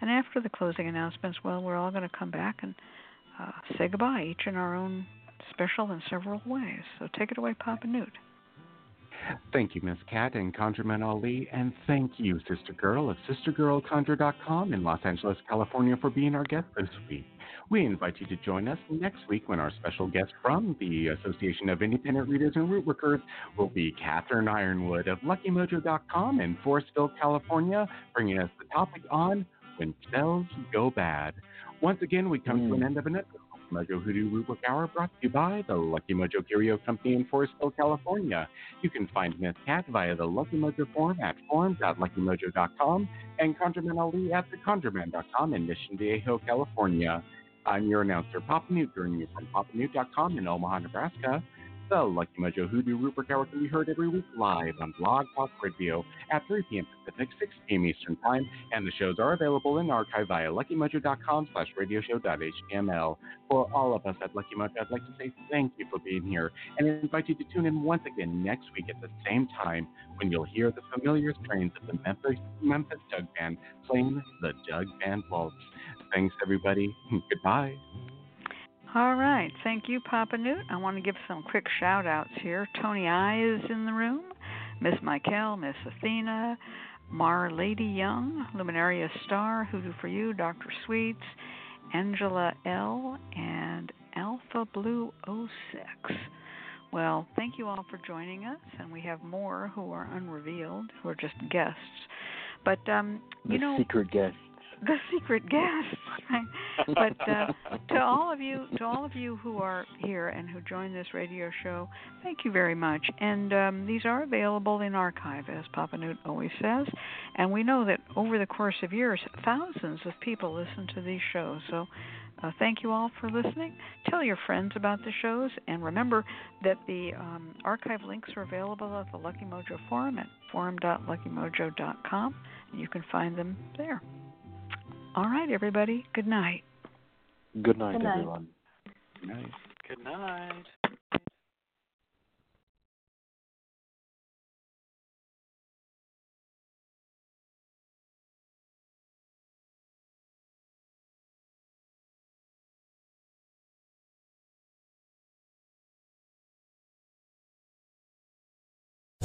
And after the closing announcements, well, we're all going to come back and uh, say goodbye, each in our own special and several ways. So take it away, Papa Newt. Thank you, Miss Cat and ConjureMan Ali, and thank you, Sister Girl of SisterGirlConjure.com in Los Angeles, California, for being our guest this week. We invite you to join us next week when our special guest from the Association of Independent Readers and Root Workers will be Catherine Yronwode of LuckyMojo.com in Forestville, California, bringing us the topic on When Spells Go Bad. Once again, we come to an mm. end of another Mojo Hoodoo Work Hour brought to you by the Lucky Mojo Curio Company in Forestville, California. You can find Miss Cat via the Lucky Mojo forum at forums.luckymojo.com and ConjureMan Ali at theconjureman.com in Mission Viejo, California. I'm your announcer, Papa Newt, joining you from papanewt.com in Omaha, Nebraska. The Lucky Mojo Hoodoo Rootwork Hour can be heard every week live on Blog Talk Radio at 3 p.m. Pacific, 6 p.m. Eastern Time, and the shows are available in archive via luckymojo.com slash radioshow.html. For all of us at Lucky Mojo, I'd like to say thank you for being here and invite you to tune in once again next week at the same time when you'll hear the familiar strains of the Memphis, Memphis Jug Band playing the Jug Band Waltz. Thanks, everybody. <laughs> Goodbye. All right. Thank you, Papa Newt. I want to give some quick shout outs here. Tony I is in the room, Miss Michael, Miss Athena, Mar Lady Young, Luminaria Star, Hoodoo for You, Dr. Sweets, Angela L, and Alpha Blue 06. Well, thank you all for joining us, and we have more who are unrevealed, who are just guests. But um, you the know, secret guest. The secret guests, <laughs> right? But uh, to <laughs> all of you, to all of you who are here and who join this radio show, thank you very much. And um, these are available in archive, as Papa Newt always says. And we know that over the course of years, thousands of people listen to these shows. So. Uh, thank you all for listening. Tell your friends about the shows, and remember that the um, archive links are available at the Lucky Mojo forum at forum.luckymojo.com, and you can find them there. All right, everybody. Good night. Good night, Good night. everyone. Good night. Good night.